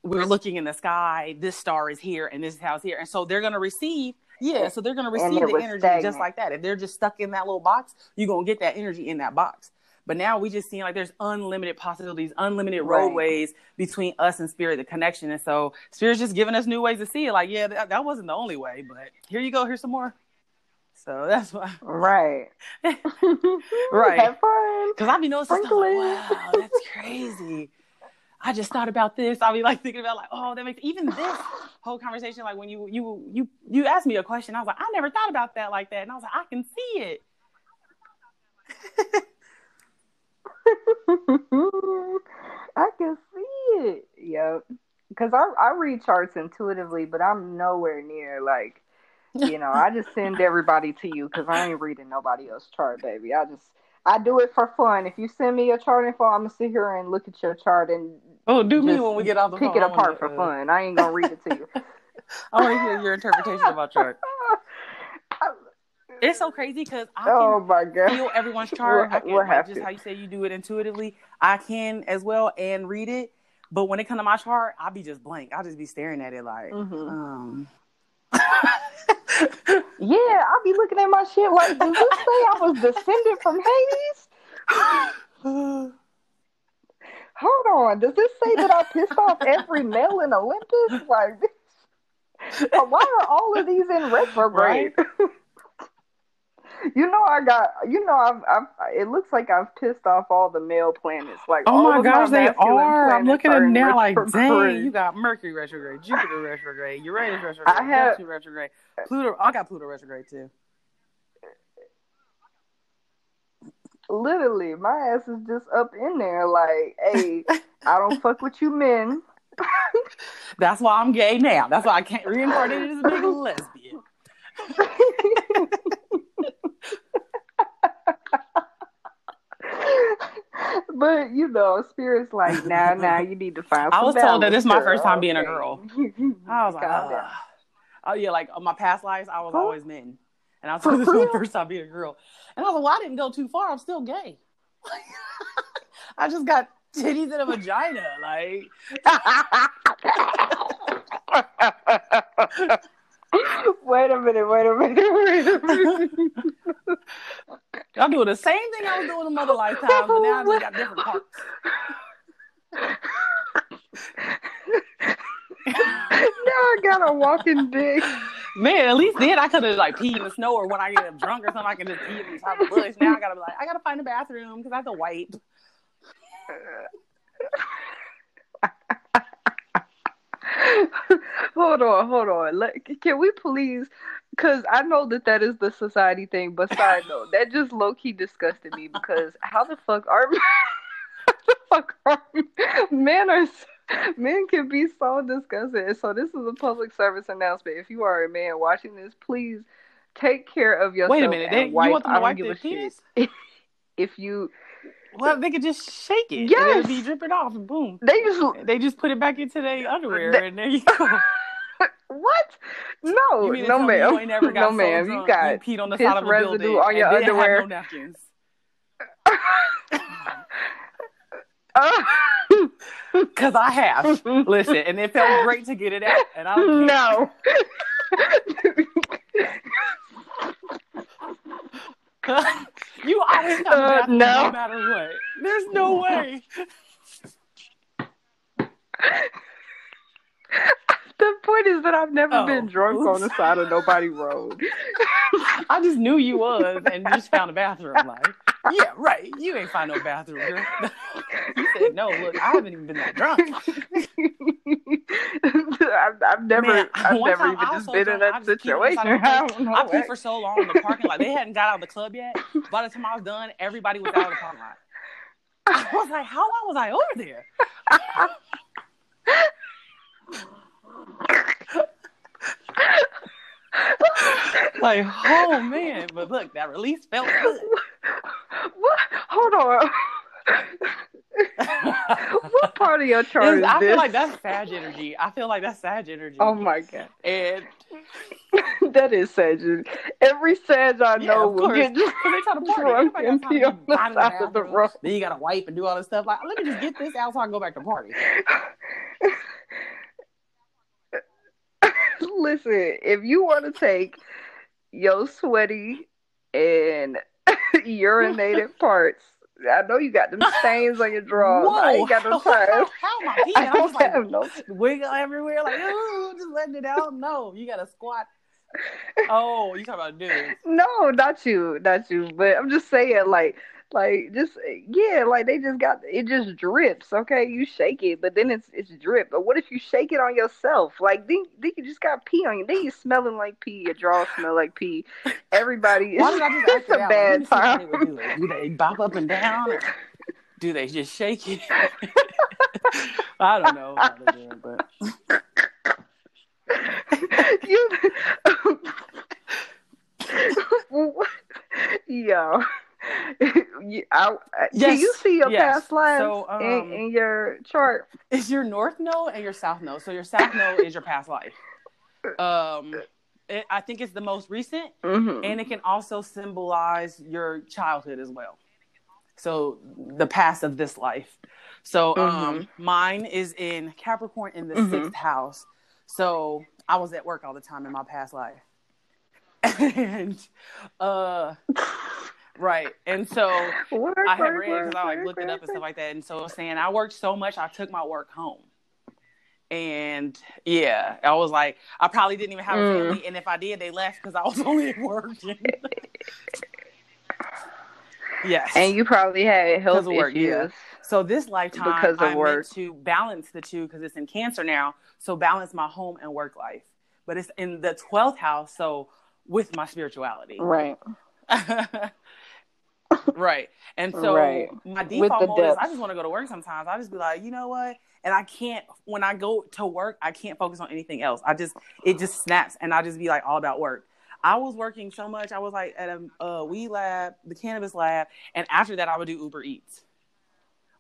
We're looking in the sky. This star is here, and this is how it's here, and so they're gonna receive. Yeah, so they're gonna receive the energy stagnant. just like that. If they're just stuck in that little box, you're gonna get that energy in that box. But now we just seeing like there's unlimited possibilities, unlimited Right. roadways between us and spirit, the connection. And so spirit's just giving us new ways to see it. Like, yeah, that, that wasn't the only way, but here you go, here's some more. So that's why, Right. Right. Have fun. because I'll be noticing stuff like, wow, that's crazy. I just thought about this. I'll be like thinking about like, oh, that makes even this whole conversation. Like when you you you you asked me a question, I was like, I never thought about that like that, and I was like, I can see it. I can see it. Yep. Because I I read charts intuitively, but I'm nowhere near like, you know, I just send everybody to you because I ain't reading nobody else's chart, baby. I just I do it for fun. If you send me your chart info, I'm gonna sit here and look at your chart and Oh, do me when we get off the pick phone. it apart for uh, fun. I ain't gonna read it to you. I want to hear your interpretation of my chart. It's so crazy because I can oh my god. feel everyone's chart. We'll- I can, we'll like, just to. how you say you do it intuitively. I can as well and read it. But when it comes to my chart, I'll be just blank. I'll just be staring at it like, Mhm. um. Yeah, I'll be looking at my shit like, does this say I was descended from Hades? Hold on, does this say that I pissed off every male in Olympus? Like, why are all of these in retrograde? you know, I got, you know, I've, I've, it looks like I've pissed off all the male planets. Like, oh my gosh, they are. I'm looking at now like, dang, you got Mercury retrograde, Jupiter retrograde, Uranus retrograde, I have- Neptune retrograde, Pluto. I got Pluto retrograde too. literally my ass is just up in there like hey I don't fuck with you men. That's why I'm gay now. That's why I can't reincarnate as a big lesbian. but you know, spirit's like, now, now you need to find. I was told that this is my first time being a girl. I was like, oh yeah, like on my past lives, I was always men, and I was told this is my first time being a girl, and I was like, well, I didn't go too far. I'm still gay. I just got titties and a vagina. Like, wait a minute, wait a minute, wait a minute. I'm doing the same thing I was doing in other lifetime, but now I just got different parts. now I got a walking dick. Man, at least then I could have like peed in the snow, or when I get drunk or something, I can just pee in the top of the bush. Now I gotta be like, I gotta find a bathroom because I have to wipe. hold on, hold on. Let, can we please? Because I know that that is the society thing, but side note, that just low key disgusted me. Because how the fuck are the fuck are men are men can be so disgusting. And so this is a public service announcement. If you are a man watching this, please take care of yourself. Wait a minute, and they, you want to wipe their penis? If you, Well, they could just shake it. Yes. it'd be dripping off, and boom. they just They just put it back into their underwear, They- and there you go. what? No, no, ma'am. You ain't never got no, so ma'am. You got you peed on the side of a residue building on your underwear. No napkins. Cause I have. Listen, and it felt great to get it out, and I don't care. no. you always got Uh, a no. no matter what. There's no way. the point is that I've never Oh, been drunk on the side of nobody road. I just knew you was, and you just found a bathroom. Like, yeah, right. You ain't find no bathroom, girl. you said no. Look, I haven't even been that drunk. I've, I've never, Man, I've never even just been in I that just peed on the situation. I. I peed for so long in the parking lot. They hadn't got out of the club yet. By the time I was done, everybody was out of the parking lot. I was like, how long was I over there? like, oh man. But look, that release felt good. what? Hold on. what part of your chart is I feel like that's Sag energy. I feel like that's Sag energy. oh my god, And that is Sag. Every Sag I yeah, know will get 'cause they try to party. drunk and pee on the side of the road. Then you gotta wipe and do all this stuff. Like, let me just get this out so I can go back to party. Listen, if you want to take your sweaty and urinated parts, I know you got them stains on your drawers. I ain't got no time. How am I peeing? I I was don't like, have no. wiggle everywhere, like, ooh, just letting it out. No, you gotta squat. Oh, you talking about dudes? No, not you, not you. But I'm just saying, like, like just yeah, like they just got it. Just drips. Okay, you shake it, but then it's it's drip. But what if you shake it on yourself? Like then, then you just got pee on you. Then you smelling like pee. Your drawers smell like pee. Everybody, Why did I just it's a bad Let me see how they time. do. Do they bop up and down? Or do they just shake it? I don't know how to do it, but you, yo, you, I, can Yes, you see your yes. past lives So, um, in, in your chart? it's your north node and your south node. So your south node is your past life. Um, it, I think it's the most recent, Mm-hmm. and it can also symbolize your childhood as well. So the past of this life. So um, mine is in Capricorn in the Mhm. sixth house. So I was at work all the time in my past life, and uh, right, and so Work, I had work, read because I like work, looked it up and stuff like that, and so it was saying I worked so much I took my work home, and yeah, I was like I probably didn't even have a Mm. family, and if I did, they left because I was only working. yes, And you probably had health work, issues. yeah. so this lifetime Because of I work. meant to balance the two because it's in Cancer now, so balance my home and work life, but it's in the twelfth house, so with my spirituality. Right. right. And so Right. my default mode is I just want to go to work sometimes. I just be like, you know what? And I can't when I go to work, I can't focus on anything else. I just it just snaps and I just be like all about work. I was working so much. I was like at a uh, weed lab, the cannabis lab, and after that I would do Uber Eats.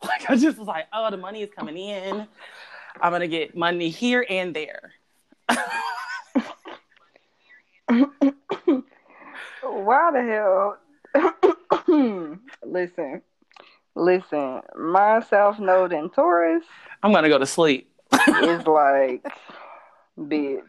Like I just was like, oh, the money is coming in. I'm gonna get money here and there. Why the hell? listen, listen. My South Node in Taurus I'm gonna go to sleep. it's like, bitch.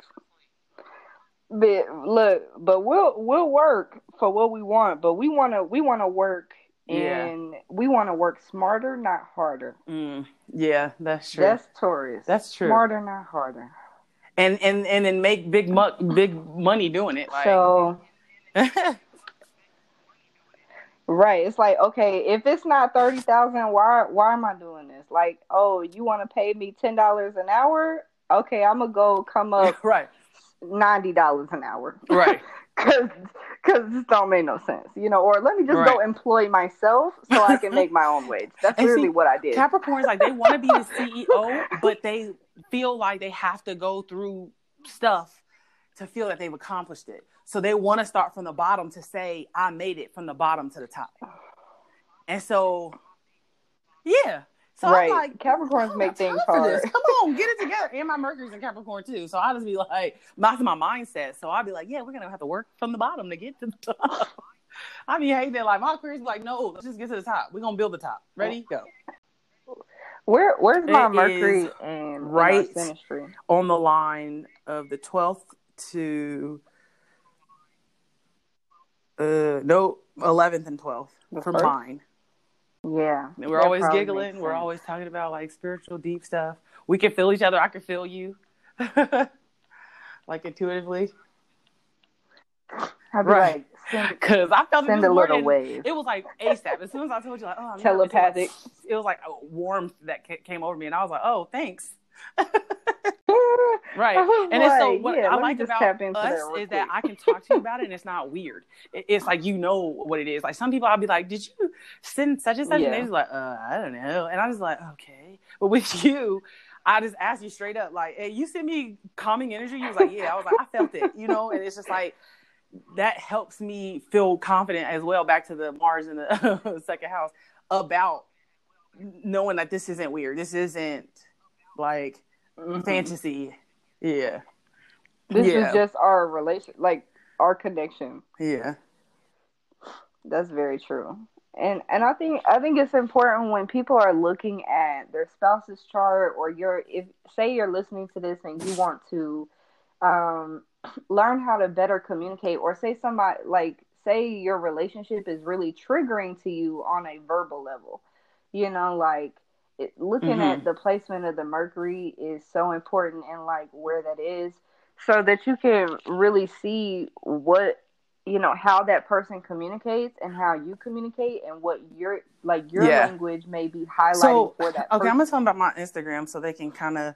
But look, but we'll we'll work for what we want, but we wanna we wanna work Yeah. and we wanna work smarter, not harder. Mm, yeah, that's true. That's Taurus. That's true. Smarter, not harder. and and and then make big mu- big money doing it. Like, So Right. It's like, okay, if it's not thirty thousand, why why am I doing this? Like, oh, you want to pay me ten dollars an hour? Okay, I'm gonna go come up right, ninety dollars an hour, right, cause cause this don't make no sense, you know. Or let me just go employ myself so I can make my own wage. That's really see, what I did. Capricorns like they want to be the CEO, but they feel like they have to go through stuff to feel that they've accomplished it. So they want to start from the bottom to say, "I made it from the bottom to the top." And so, yeah. So right. I'm like, Capricorns make things for hard. this. Come on, get it together. And my Mercury's in Capricorn too. So I just be like, that's my mindset. So I'll be like, yeah, we're gonna have to work from the bottom to get to the top. I be hating that. Like my Aquarius like, no, let's just get to the top. We're gonna build the top. Ready? Go. Where where's my It Mercury and right in? On the line of the twelfth to uh no eleventh and twelfth The for first? mine. Yeah, And we're always giggling. We're always talking about like spiritual, deep stuff. We can feel each other. I can feel you, like intuitively. I'd be Right. like, Because I felt it send this a little morning. wave. It was like ASAP. As soon as I told you, like, oh, I'm Telepathic. It was like a warmth that came over me, and I was like, oh, thanks. Right. And it's so what yeah, I like just about tap into us that is that. I can talk to you about it and it's not weird. It's like you know what it is. Like some people I'll be like, Did you send such and such? And they're just like, uh, I don't know. And I was like, Okay. But with you, I just asked you straight up, like, hey, you send me calming energy? You was like, Yeah. I was like, I felt it, you know, and it's just like that helps me feel confident as well back to the Mars in the second house about knowing that this isn't weird. This isn't like Mhm. fantasy. Yeah. This Yeah. is just our relation, like our connection. Yeah. That's very true. And and I think I think it's important when people are looking at their spouse's chart or you're if say you're listening to this and you want to um learn how to better communicate or say somebody like say your relationship is really triggering to you on a verbal level. You know, like it, looking Mhm. at the placement of the Mercury is so important and like where that is so that you can really see what you know how that person communicates and how you communicate and what your like your Yeah. language may be highlighting So for that okay, I'm gonna tell them about my Instagram so they can kind of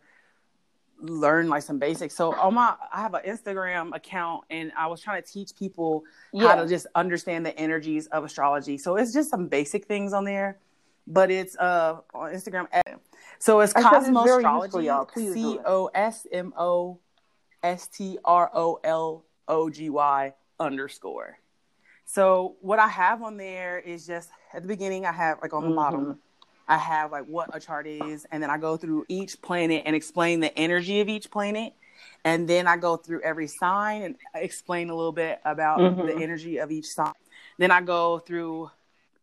learn like some basics. So on my I have an Instagram account and I was trying to teach people how to just understand the energies of astrology. So it's just some basic things on there, but it's uh on Instagram. At, so it's Cosmostrology. y'all. Please do C. O S M O S T R O L O G Y underscore. So what I have on there is just at the beginning I have like on the Mhm. bottom I have like what a chart is, and then I go through each planet and explain the energy of each planet. And then I go through every sign and explain a little bit about Mhm. the energy of each sign. Then I go through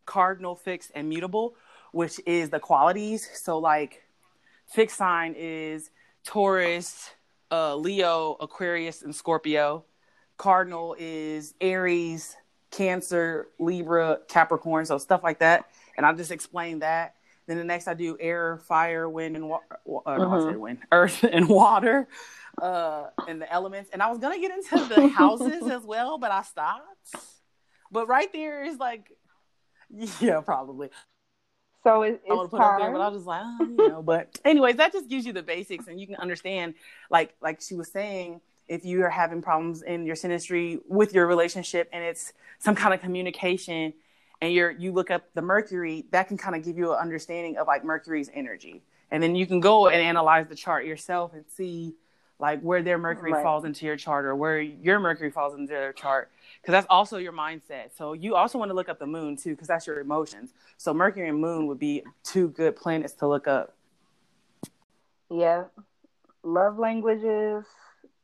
cardinal, fixed, and mutable, which is the qualities. So, like, fixed sign is Taurus, uh, Leo, Aquarius, and Scorpio. Cardinal is Aries, Cancer, Libra, Capricorn, so stuff like that. And I just explain that. Then the next I do air, fire, wind, and water. Uh, no, I said wind, earth, and water, uh, and the elements. And I was gonna get into the houses as well, but I stopped. But right there is like, yeah, probably. So it, I it's put up there, but I was just like, oh, you know. But anyways, that just gives you the basics, and you can understand, like, like she was saying, if you are having problems in your synastry with your relationship, and it's some kind of communication, and you're you look up the Mercury, that can kind of give you an understanding of like Mercury's energy, and then you can go and analyze the chart yourself and see like where their Mercury Right. falls into your chart or where your Mercury falls into their chart, because that's also your mindset. So you also want to look up the Moon too, because that's your emotions. So Mercury and Moon would be two good planets to look up. Yeah. Love languages,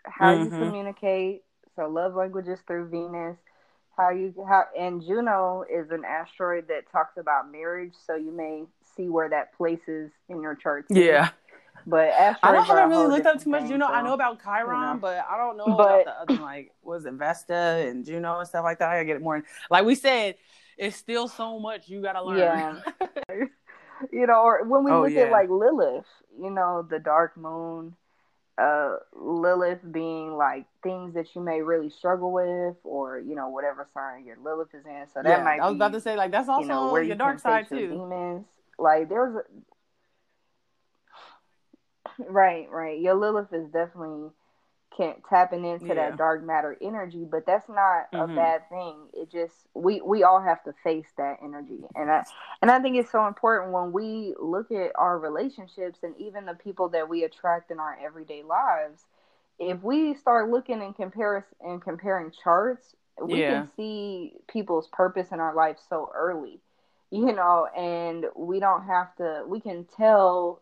how you Mhm. communicate. So love languages through Venus. How you how and Juno is an asteroid that talks about marriage, so you may see where that places in your chart. Yeah. But I don't haven't really looked up too much Juno. I know about Chiron, know. but I don't know But- about the other like was it Vesta and Juno and stuff like that. I gotta get it more. Like we said, it's still so much you gotta learn. Yeah. you know, or when we Oh, look yeah. at like Lilith, you know, the dark moon, uh, Lilith being like things that you may really struggle with, or you know, whatever sign your Lilith is in. So that Yeah, might I was be, about to say like that's also you know, where your you dark side too. demons. Like there's, a... right, right. Your Lilith is definitely can tapping into Yeah. that dark matter energy, but that's not a Mhm. bad thing. It just we we all have to face that energy, and I and I think it's so important when we look at our relationships and even the people that we attract in our everyday lives. If we start looking and comparison and comparing charts, we Yeah. can see people's purpose in our life so early, you know, and we don't have to. We can tell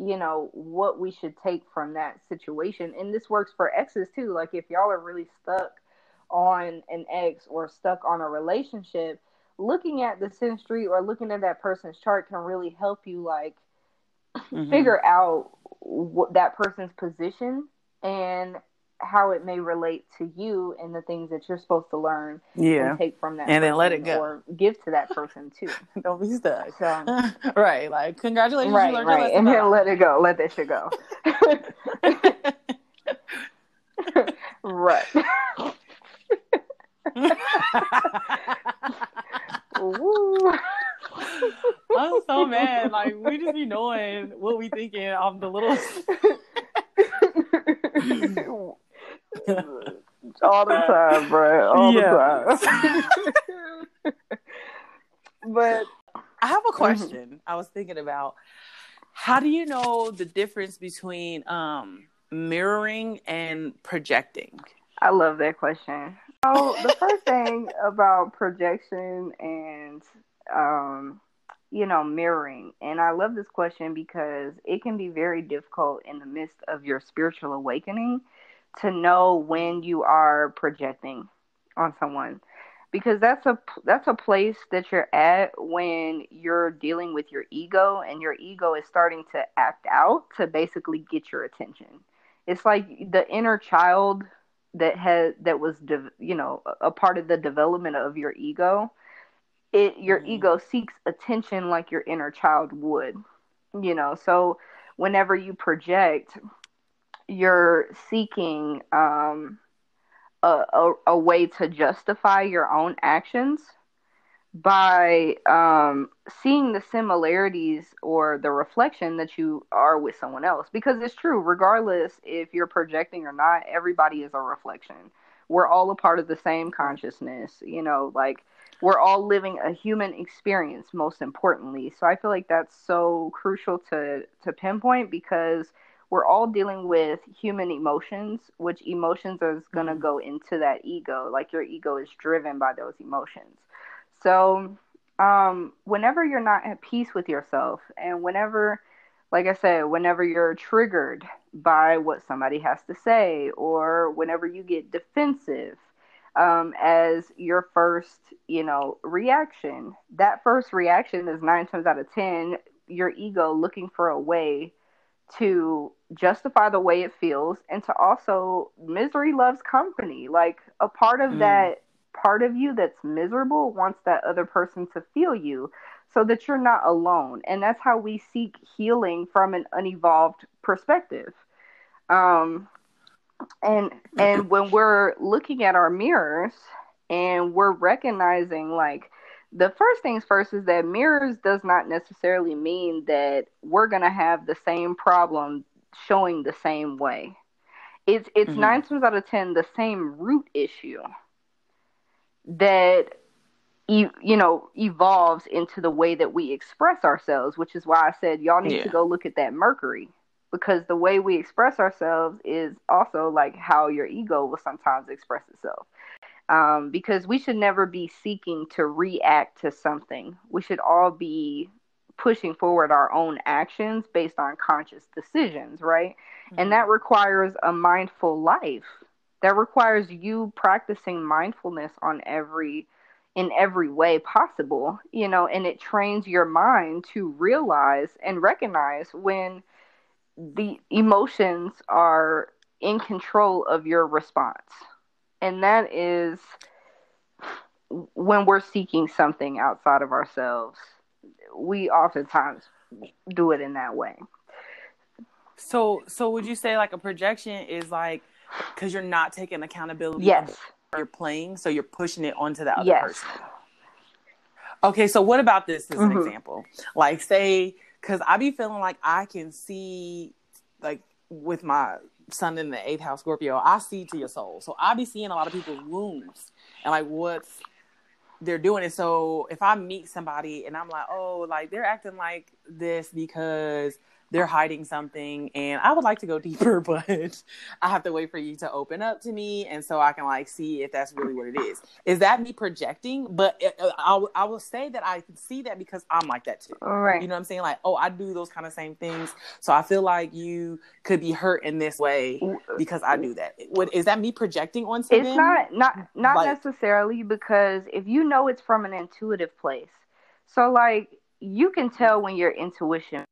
you know what we should take from that situation and this works for exes too like if y'all are really stuck on an ex or stuck on a relationship looking at the synastry or looking at that person's chart can really help you like Mhm. figure out what that person's position and how it may relate to you and the things that you're supposed to learn Yeah, and take from that And then let it go. or give to that person too don't be stuck. so um, right, like congratulations, right right and then let it go let that shit go right. I'm so mad. Like we just be knowing what we thinking off the little. All the time, bro. All Yeah. the time. but I have a question. I was thinking about how do you know the difference between um mirroring and projecting? I love that question. So the first thing about projection and um you know mirroring and I love this question because it can be very difficult in the midst of your spiritual awakening to know when you are projecting on someone because that's a that's a place that you're at when you're dealing with your ego and your ego is starting to act out to basically get your attention. It's like the inner child that has that was de- you know a- part of the development of your ego it your Mhm. ego seeks attention like your inner child would you know so whenever you project you're seeking um a, a, a way to justify your own actions by um, seeing the similarities or the reflection that you are with someone else. Because it's true, regardless if you're projecting or not, everybody is a reflection. We're all a part of the same consciousness, you know, like we're all living a human experience most importantly. So I feel like that's so crucial to to pinpoint because we're all dealing with human emotions, which emotions is going to Mhm. go into that ego. Like your ego is driven by those emotions. So, um, whenever you're not at peace with yourself, and whenever, like I said, whenever you're triggered by what somebody has to say, or whenever you get defensive um, as your first, you know, reaction, that first reaction is nine times out of ten your ego looking for a way to justify the way it feels and to also misery loves company. Like a part of Mm. that part of you that's miserable wants that other person to feel you so that you're not alone. And that's how we seek healing from an unevolved perspective. Um and and when we're looking at our mirrors and we're recognizing like the first things first is that mirrors does not necessarily mean that we're going to have the same problem showing the same way it's it's Mhm. nine times out of ten the same root issue that you, you know evolves into the way that we express ourselves which is why i said y'all need Yeah. to go look at that mercury because the way we express ourselves is also like how your ego will sometimes express itself um, because we should never be seeking to react to something we should all be pushing forward our own actions based on conscious decisions right? And mm-hmm. that requires a mindful life. That requires you practicing mindfulness on every in every way possible you know and it trains your mind to realize and recognize when the emotions are in control of your response. And that is when we're seeking something outside of ourselves we oftentimes do it in that way So, so would you say like a projection is like because you're not taking accountability? yes You're playing, so you're pushing it onto the other yes person. Okay, so what about this as an Mhm. example? Like, say, because I be feeling like I can see, like, with my sun in the eighth house Scorpio, I see to your soul. So I be seeing a lot of people's wounds and like what's they're doing. it. so if I meet somebody and I'm like, oh, like they're acting like this because they're hiding something and I would like to go deeper, but I have to wait for you to open up to me and so I can like see if that's really what it is. Is that me projecting? But uh, I, will- I will say that I can see that because I'm like that too. all right You know what I'm saying? Like, oh, I do those kind of same things. So I feel like you could be hurt in this way because I do that. What is that me projecting on something? it's not not not Like- necessarily because if you know it's from an intuitive place so like you can tell when your intuition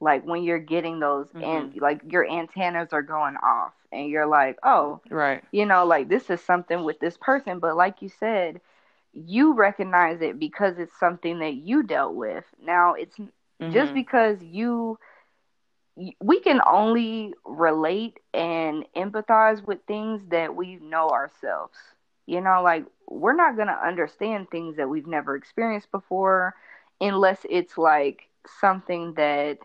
like when you're getting those and Mm-hmm. like your antennas are going off and you're like oh right. you know like this is something with this person but like you said you recognize it because it's something that you dealt with now it's just Mhm. because you we can only relate and empathize with things that we know ourselves you know like we're not going to understand things that we've never experienced before unless it's like something that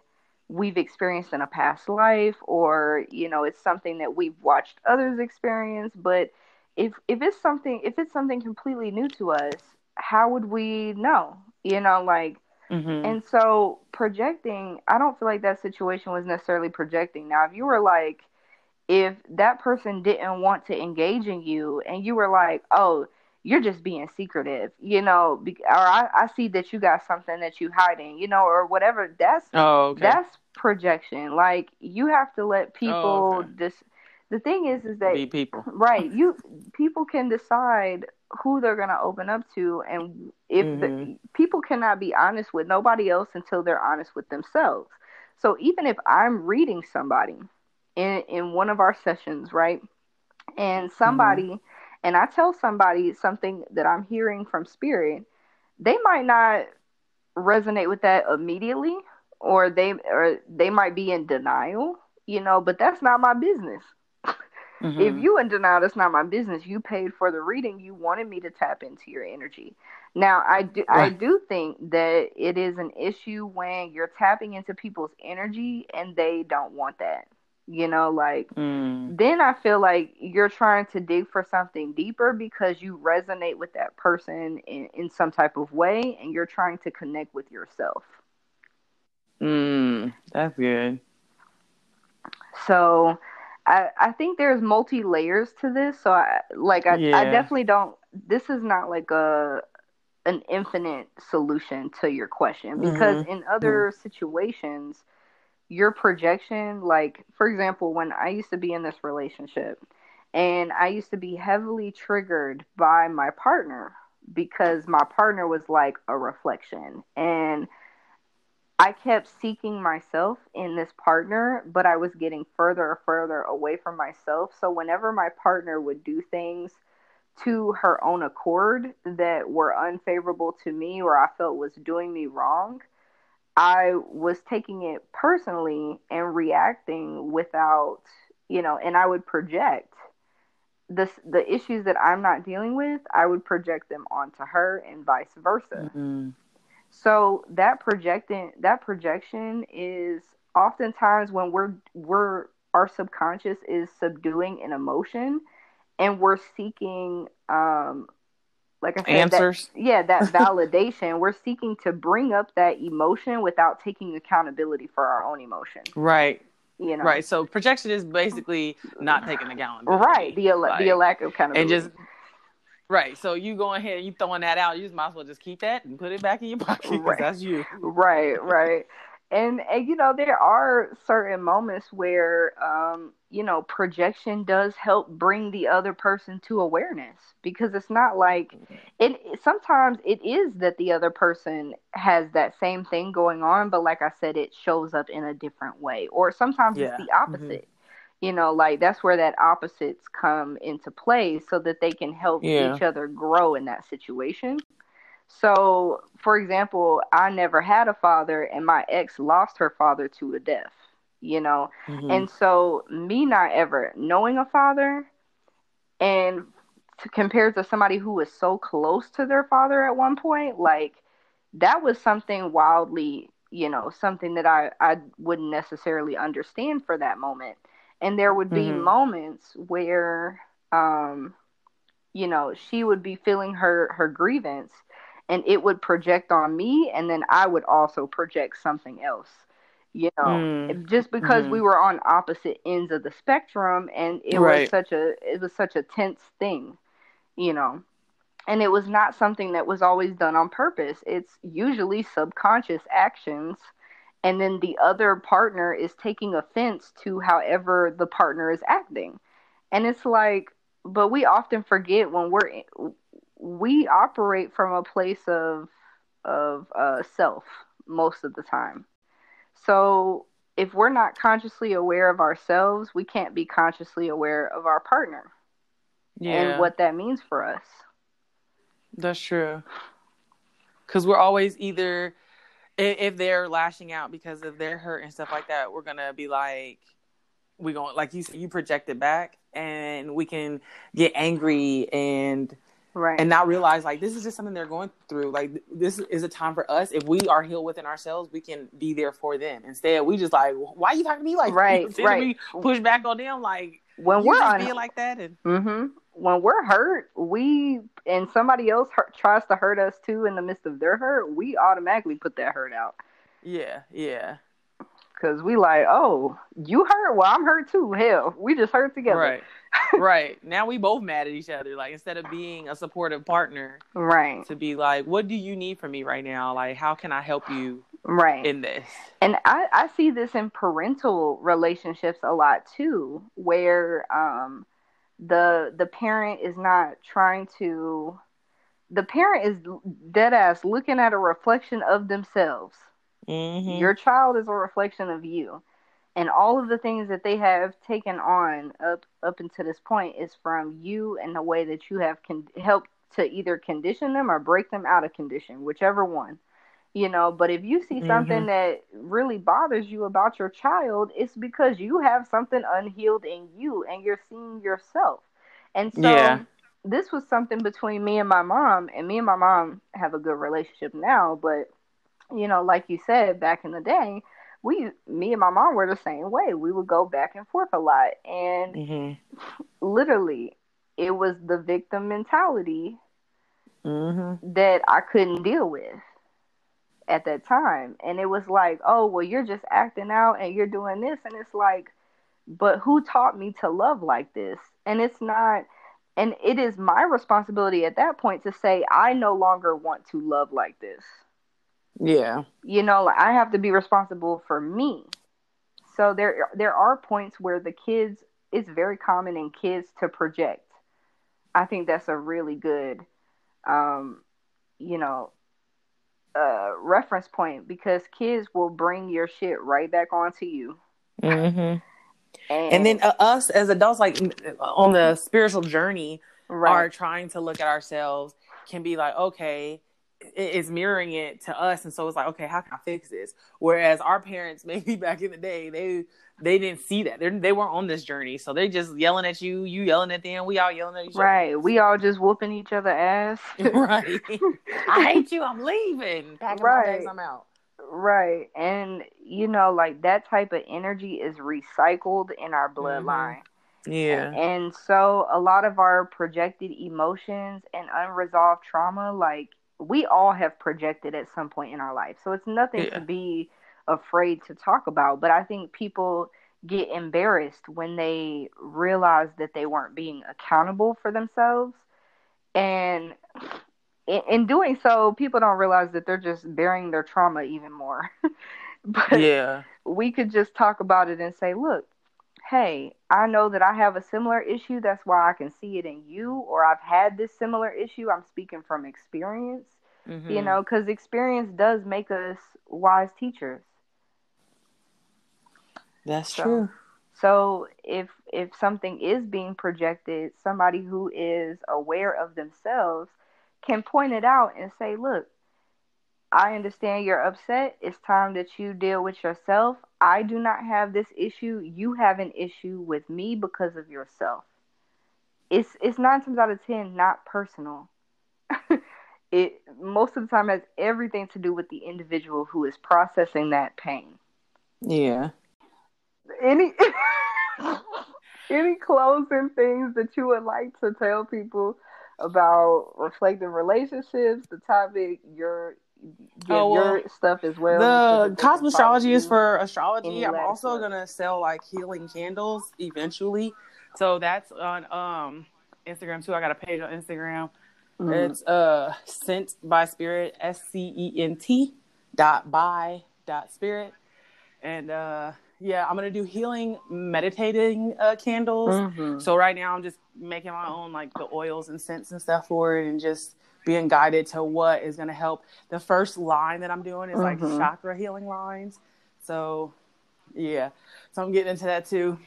we've experienced in a past life or you know it's something that we've watched others experience but if if it's something if it's something completely new to us how would we know you know like Mhm. and so projecting, I don't feel like that situation was necessarily projecting. Now, if you were like, if that person didn't want to engage in you and you were like, oh, you're just being secretive, you know, or I, I see that you got something that you hiding, you know, or whatever, that's oh, okay. that's projection. Like you have to let people okay. just the thing is is that be people. right you people can decide who they're going to open up to and if the, Mhm. people cannot be honest with nobody else until they're honest with themselves so even if i'm reading somebody in in one of our sessions right and somebody and i tell somebody something that i'm hearing from spirit they might not resonate with that immediately or they or they might be in denial you know but that's not my business if Mhm. you in denial, that's not my business. You paid for the reading. You wanted me to tap into your energy. Now, I do, I do think that it is an issue when you're tapping into people's energy and they don't want that. You know, like Mm. then I feel like you're trying to dig for something deeper because you resonate with that person in, in some type of way and you're trying to connect with yourself. Mm. That's good. So I I think there's multi layers to this. So I like I, I definitely don't this is not like a an infinite solution to your question because in other situations your projection like for example when I used to be in this relationship and I used to be heavily triggered by my partner because my partner was like a reflection and I kept seeking myself in this partner, but I was getting further and further away from myself. So whenever my partner would do things to her own accord that were unfavorable to me or I felt was doing me wrong, I was taking it personally and reacting without, you know, and I would project the the issues that I'm not dealing with, I would project them onto her and vice versa. Mm. So that projecting that projection is oftentimes when we're we're our subconscious is subduing an emotion and we're seeking um like I said, Answers. That, yeah, that validation. we're seeking to bring up that emotion without taking accountability for our own emotion. Right. You know. Right. So projection is basically not taking accountability. Right. The Like, the lack of accountability. and just right. So you going ahead, and you throwing that out. You just might as well just keep that and put it back in your pocket Right. that's you. right right and, and you know there are certain moments where um you know projection does help bring the other person to awareness because it's not like it sometimes it is that the other person has that same thing going on but like i said it shows up in a different way or sometimes Yeah. it's the opposite you know like that's where that opposites come into play so that they can help Yeah. each other grow in that situation so, for example, I never had a father, and my ex lost her father to a death, you know? Mhm. And so, me not ever knowing a father, and to, compared to somebody who was so close to their father at one point, like that was something wildly, you know, something that I, I wouldn't necessarily understand for that moment. And there would be Mhm. moments where, um, you know, she would be feeling her, her grievance and it would project on me and then I would also project something else. You know, Mm. just because Mhm. we were on opposite ends of the spectrum and it Right. was such a it was such a tense thing, you know. And it was not something that was always done on purpose. It's usually subconscious actions and then the other partner is taking offense to however the partner is acting. And it's like but we often forget when we're we operate from a place of of uh, self most of the time. So if we're not consciously aware of ourselves, we can't be consciously aware of our partner yeah. and what that means for us. That's true. Because we're always either, if they're lashing out because of their hurt and stuff like that, we're gonna be like, we going like you said, you project it back, and we can get angry and Right. and not realize like this is just something they're going through. Like this is a time for us. If we are healed within ourselves, we can be there for them. Instead, we just like, why are you talking to me like Right, right. We push back on them like when we're just on like that and hmm when we're hurt, we and somebody else hurt, tries to hurt us too in the midst of their hurt, we automatically put that hurt out yeah, yeah. Because we like, oh, you hurt, well, I'm hurt too. Hell, we just hurt together. Right. right. Now we both mad at each other. Like instead of being a supportive partner, Right. to be like, what do you need from me right now? Like, how can I help you Right. in this? And I, I see this in parental relationships a lot too, where um, the the parent is not trying to. The parent is dead ass looking at a reflection of themselves. Mm-hmm. Your child is a reflection of you, and all of the things that they have taken on up up until this point is from you and the way that you have con- helped to either condition them or break them out of condition, whichever one you know but if you see something Mhm. that really bothers you about your child it's because you have something unhealed in you and you're seeing yourself and so Yeah. this was something between me and my mom and me and my mom have a good relationship now but you know like you said back in the day we me and my mom were the same way we would go back and forth a lot and Mm-hmm. literally it was the victim mentality Mm-hmm. that I couldn't deal with at that time. And it was like, oh, well, you're just acting out and you're doing this. And it's like, but who taught me to love like this? And it's not, and it is my responsibility at that point to say, I no longer want to love like this. Yeah. You know, like I have to be responsible for me. So there, there are points where the kids, it's very common in kids to project. I think that's a really good, um, you know, uh, reference point because kids will bring your shit right back onto you. Mm-hmm. And, And then uh, us as adults, like on the spiritual journey, right, are trying to look at ourselves can be like, okay, it- it's mirroring it to us, and so it's like, okay, how can I fix this? Whereas our parents, maybe back in the day, they they didn't see that. They're, they weren't on this journey, so they're just yelling at you, you yelling at them, we all yelling at each other. right. We all just whooping each other ass. right. I hate you. I'm leaving. Packing Right. I'm out. Right. And you know, like that type of energy is recycled in our mm-hmm. bloodline. Yeah. And so a lot of our projected emotions and unresolved trauma, like we all have projected at some point in our life. So it's nothing Yeah. to be afraid to talk about. But I think people get embarrassed when they realize that they weren't being accountable for themselves. And in, in doing so, people don't realize that they're just bearing their trauma even more. but Yeah. we could just talk about it and say, look, hey, I know that I have a similar issue. That's why I can see it in you, or I've had this similar issue. I'm speaking from experience, Mhm. you know, because experience does make us wise teachers. That's So- true. So if if something is being projected, somebody who is aware of themselves can point it out and say, "Look, I understand you're upset. It's time that you deal with yourself. I do not have this issue. You have an issue with me because of yourself." It's it's nine times out of ten not personal. it most of the time has everything to do with the individual who is processing that pain Yeah. any any closing things that you would like to tell people about reflective relationships the topic your give Oh, well, your stuff as well the it is for astrology. I'm also gonna sell like healing candles eventually. So that's on um Instagram too. I got a page on Instagram. Mhm. It's uh sent by spirit S C E N T dot by dot spirit. And uh yeah, I'm gonna do healing meditating uh candles. Mhm. So right now I'm just making my own like the oils and scents and stuff for it and just being guided to what is gonna help. The first line that I'm doing is like Mhm. chakra healing lines. So yeah. So I'm getting into that too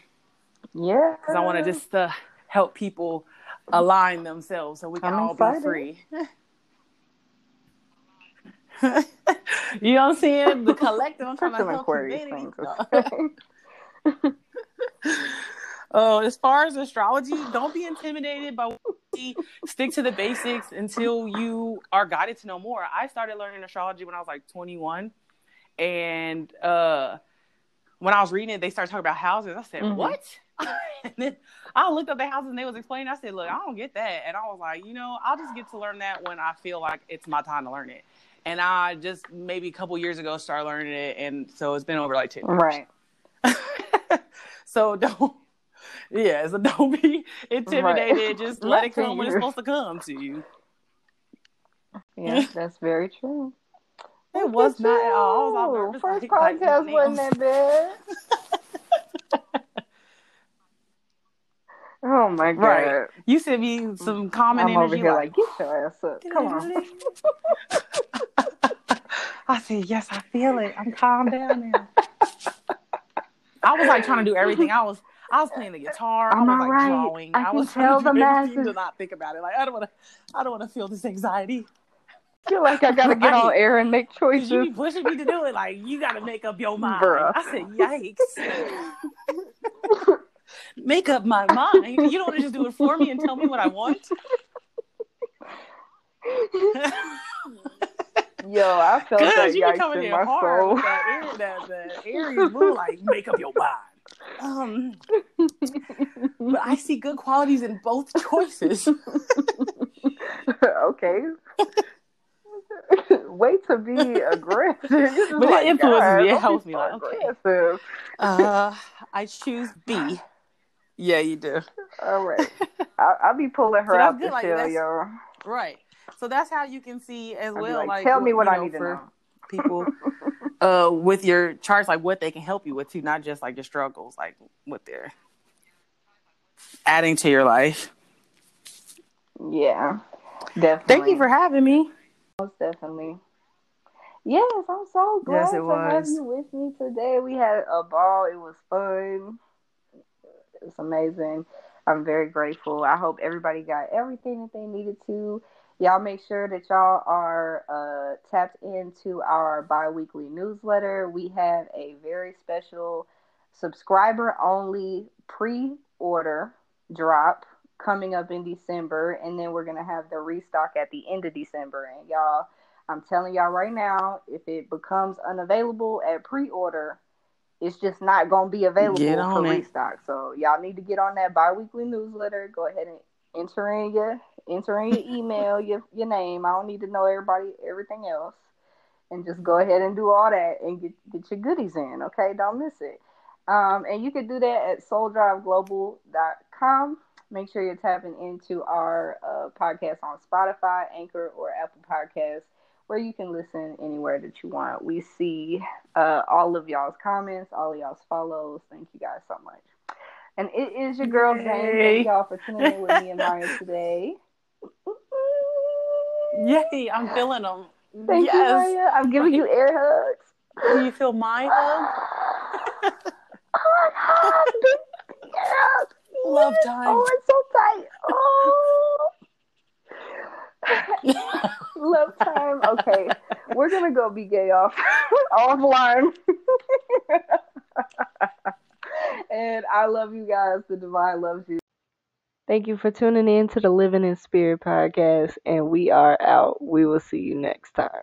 yeah because I want to just uh, help people align themselves so we can I'm all excited. be free. you know what I'm saying? The collective. I'm trying to help Aquarius humanity. things. Oh, as far as astrology, don't be intimidated by Stick to the basics until you are guided to know more. I started learning astrology when I was like 21, and uh, when I was reading it, they started talking about houses. I said, Mhm. "What?" and then I looked up the houses and they was explaining. I said, "Look, I don't get that," and I was like, "You know, I'll just get to learn that when I feel like it's my time to learn it." And I just maybe a couple years ago started learning it, and so it's been over like ten years. right so don't yeah so don't be intimidated just let it come when it's supposed to come to you yeah that's very true it Look was not at all I was all first like, podcast wasn't nails. that bad oh my god Right. you sent me some common I'm energy over like, like, get your ass up. Come on. I said, yes, I feel it. I'm calm down now. I was like trying to do everything. I was I was playing the guitar. I'm I was like alright. drawing. I can was tell trying to the do masses. to not think about it. Like I don't want to. I don't want to feel this anxiety. I feel like I gotta get on Right. air and make choices. you be pushing me to do it. Like you got to make up your mind. Bruh. I said, yikes. make up my mind. You don't want to just do it for me and tell me what I want. Yo, I felt that you yikes coming in my hard soul. that, that, that Aries moon, like make up your mind. Um, but I see good qualities in both choices. okay. Way to be aggressive. You're But it like, influences God, me. It helps me, like, okay. aggressive. Uh, I choose B. Yeah, you do. All right. I, I'll be pulling her So out good, the like, shell, that's- yo. Right. So that's how you can see as I'll well. like, Like, tell me what I know, need to for know. people uh with your charts, like what they can help you with too, not just like your struggles, like what they're adding to your life. Yeah, definitely. Thank you for having me. Most definitely. Yes, I'm so glad Yes, to have you with me today. We had a ball. It was fun. It's amazing. I'm very grateful. I hope everybody got everything that they needed to. Y'all make sure that y'all are uh, tapped into our bi-weekly newsletter. We have a very special subscriber only pre-order drop coming up in December and then we're going to have the restock at the end of December and y'all I'm telling y'all right now if it becomes unavailable at pre-order it's just not gonna be available for it. restock. So y'all need to get on that biweekly newsletter. Go ahead and enter in your enter in your email, your your name. I don't need to know everybody everything else. And just go ahead and do all that and get get your goodies in, okay? Don't miss it. Um, and you can do that at souldriveglobal.com. Make sure you're tapping into our uh, podcast on Spotify, Anchor, or Apple Podcasts, where you can listen anywhere that you want. We see uh, all of y'all's comments, all of y'all's follows. Thank you guys so much. And it is your girl Zane. Thank y'all for tuning in with me and Maya today. Yay, I'm feeling them. Thank yes. you, Maya. I'm giving you air hugs. Do you feel my hug? Oh, hug, big hug. Love time. Oh, it's so tight. Oh. Love time. Okay, we're gonna go be gay off offline. And I love you guys. The divine loves you. Thank you for tuning in to the Living in Spirit podcast, and we are out. We will see you next time.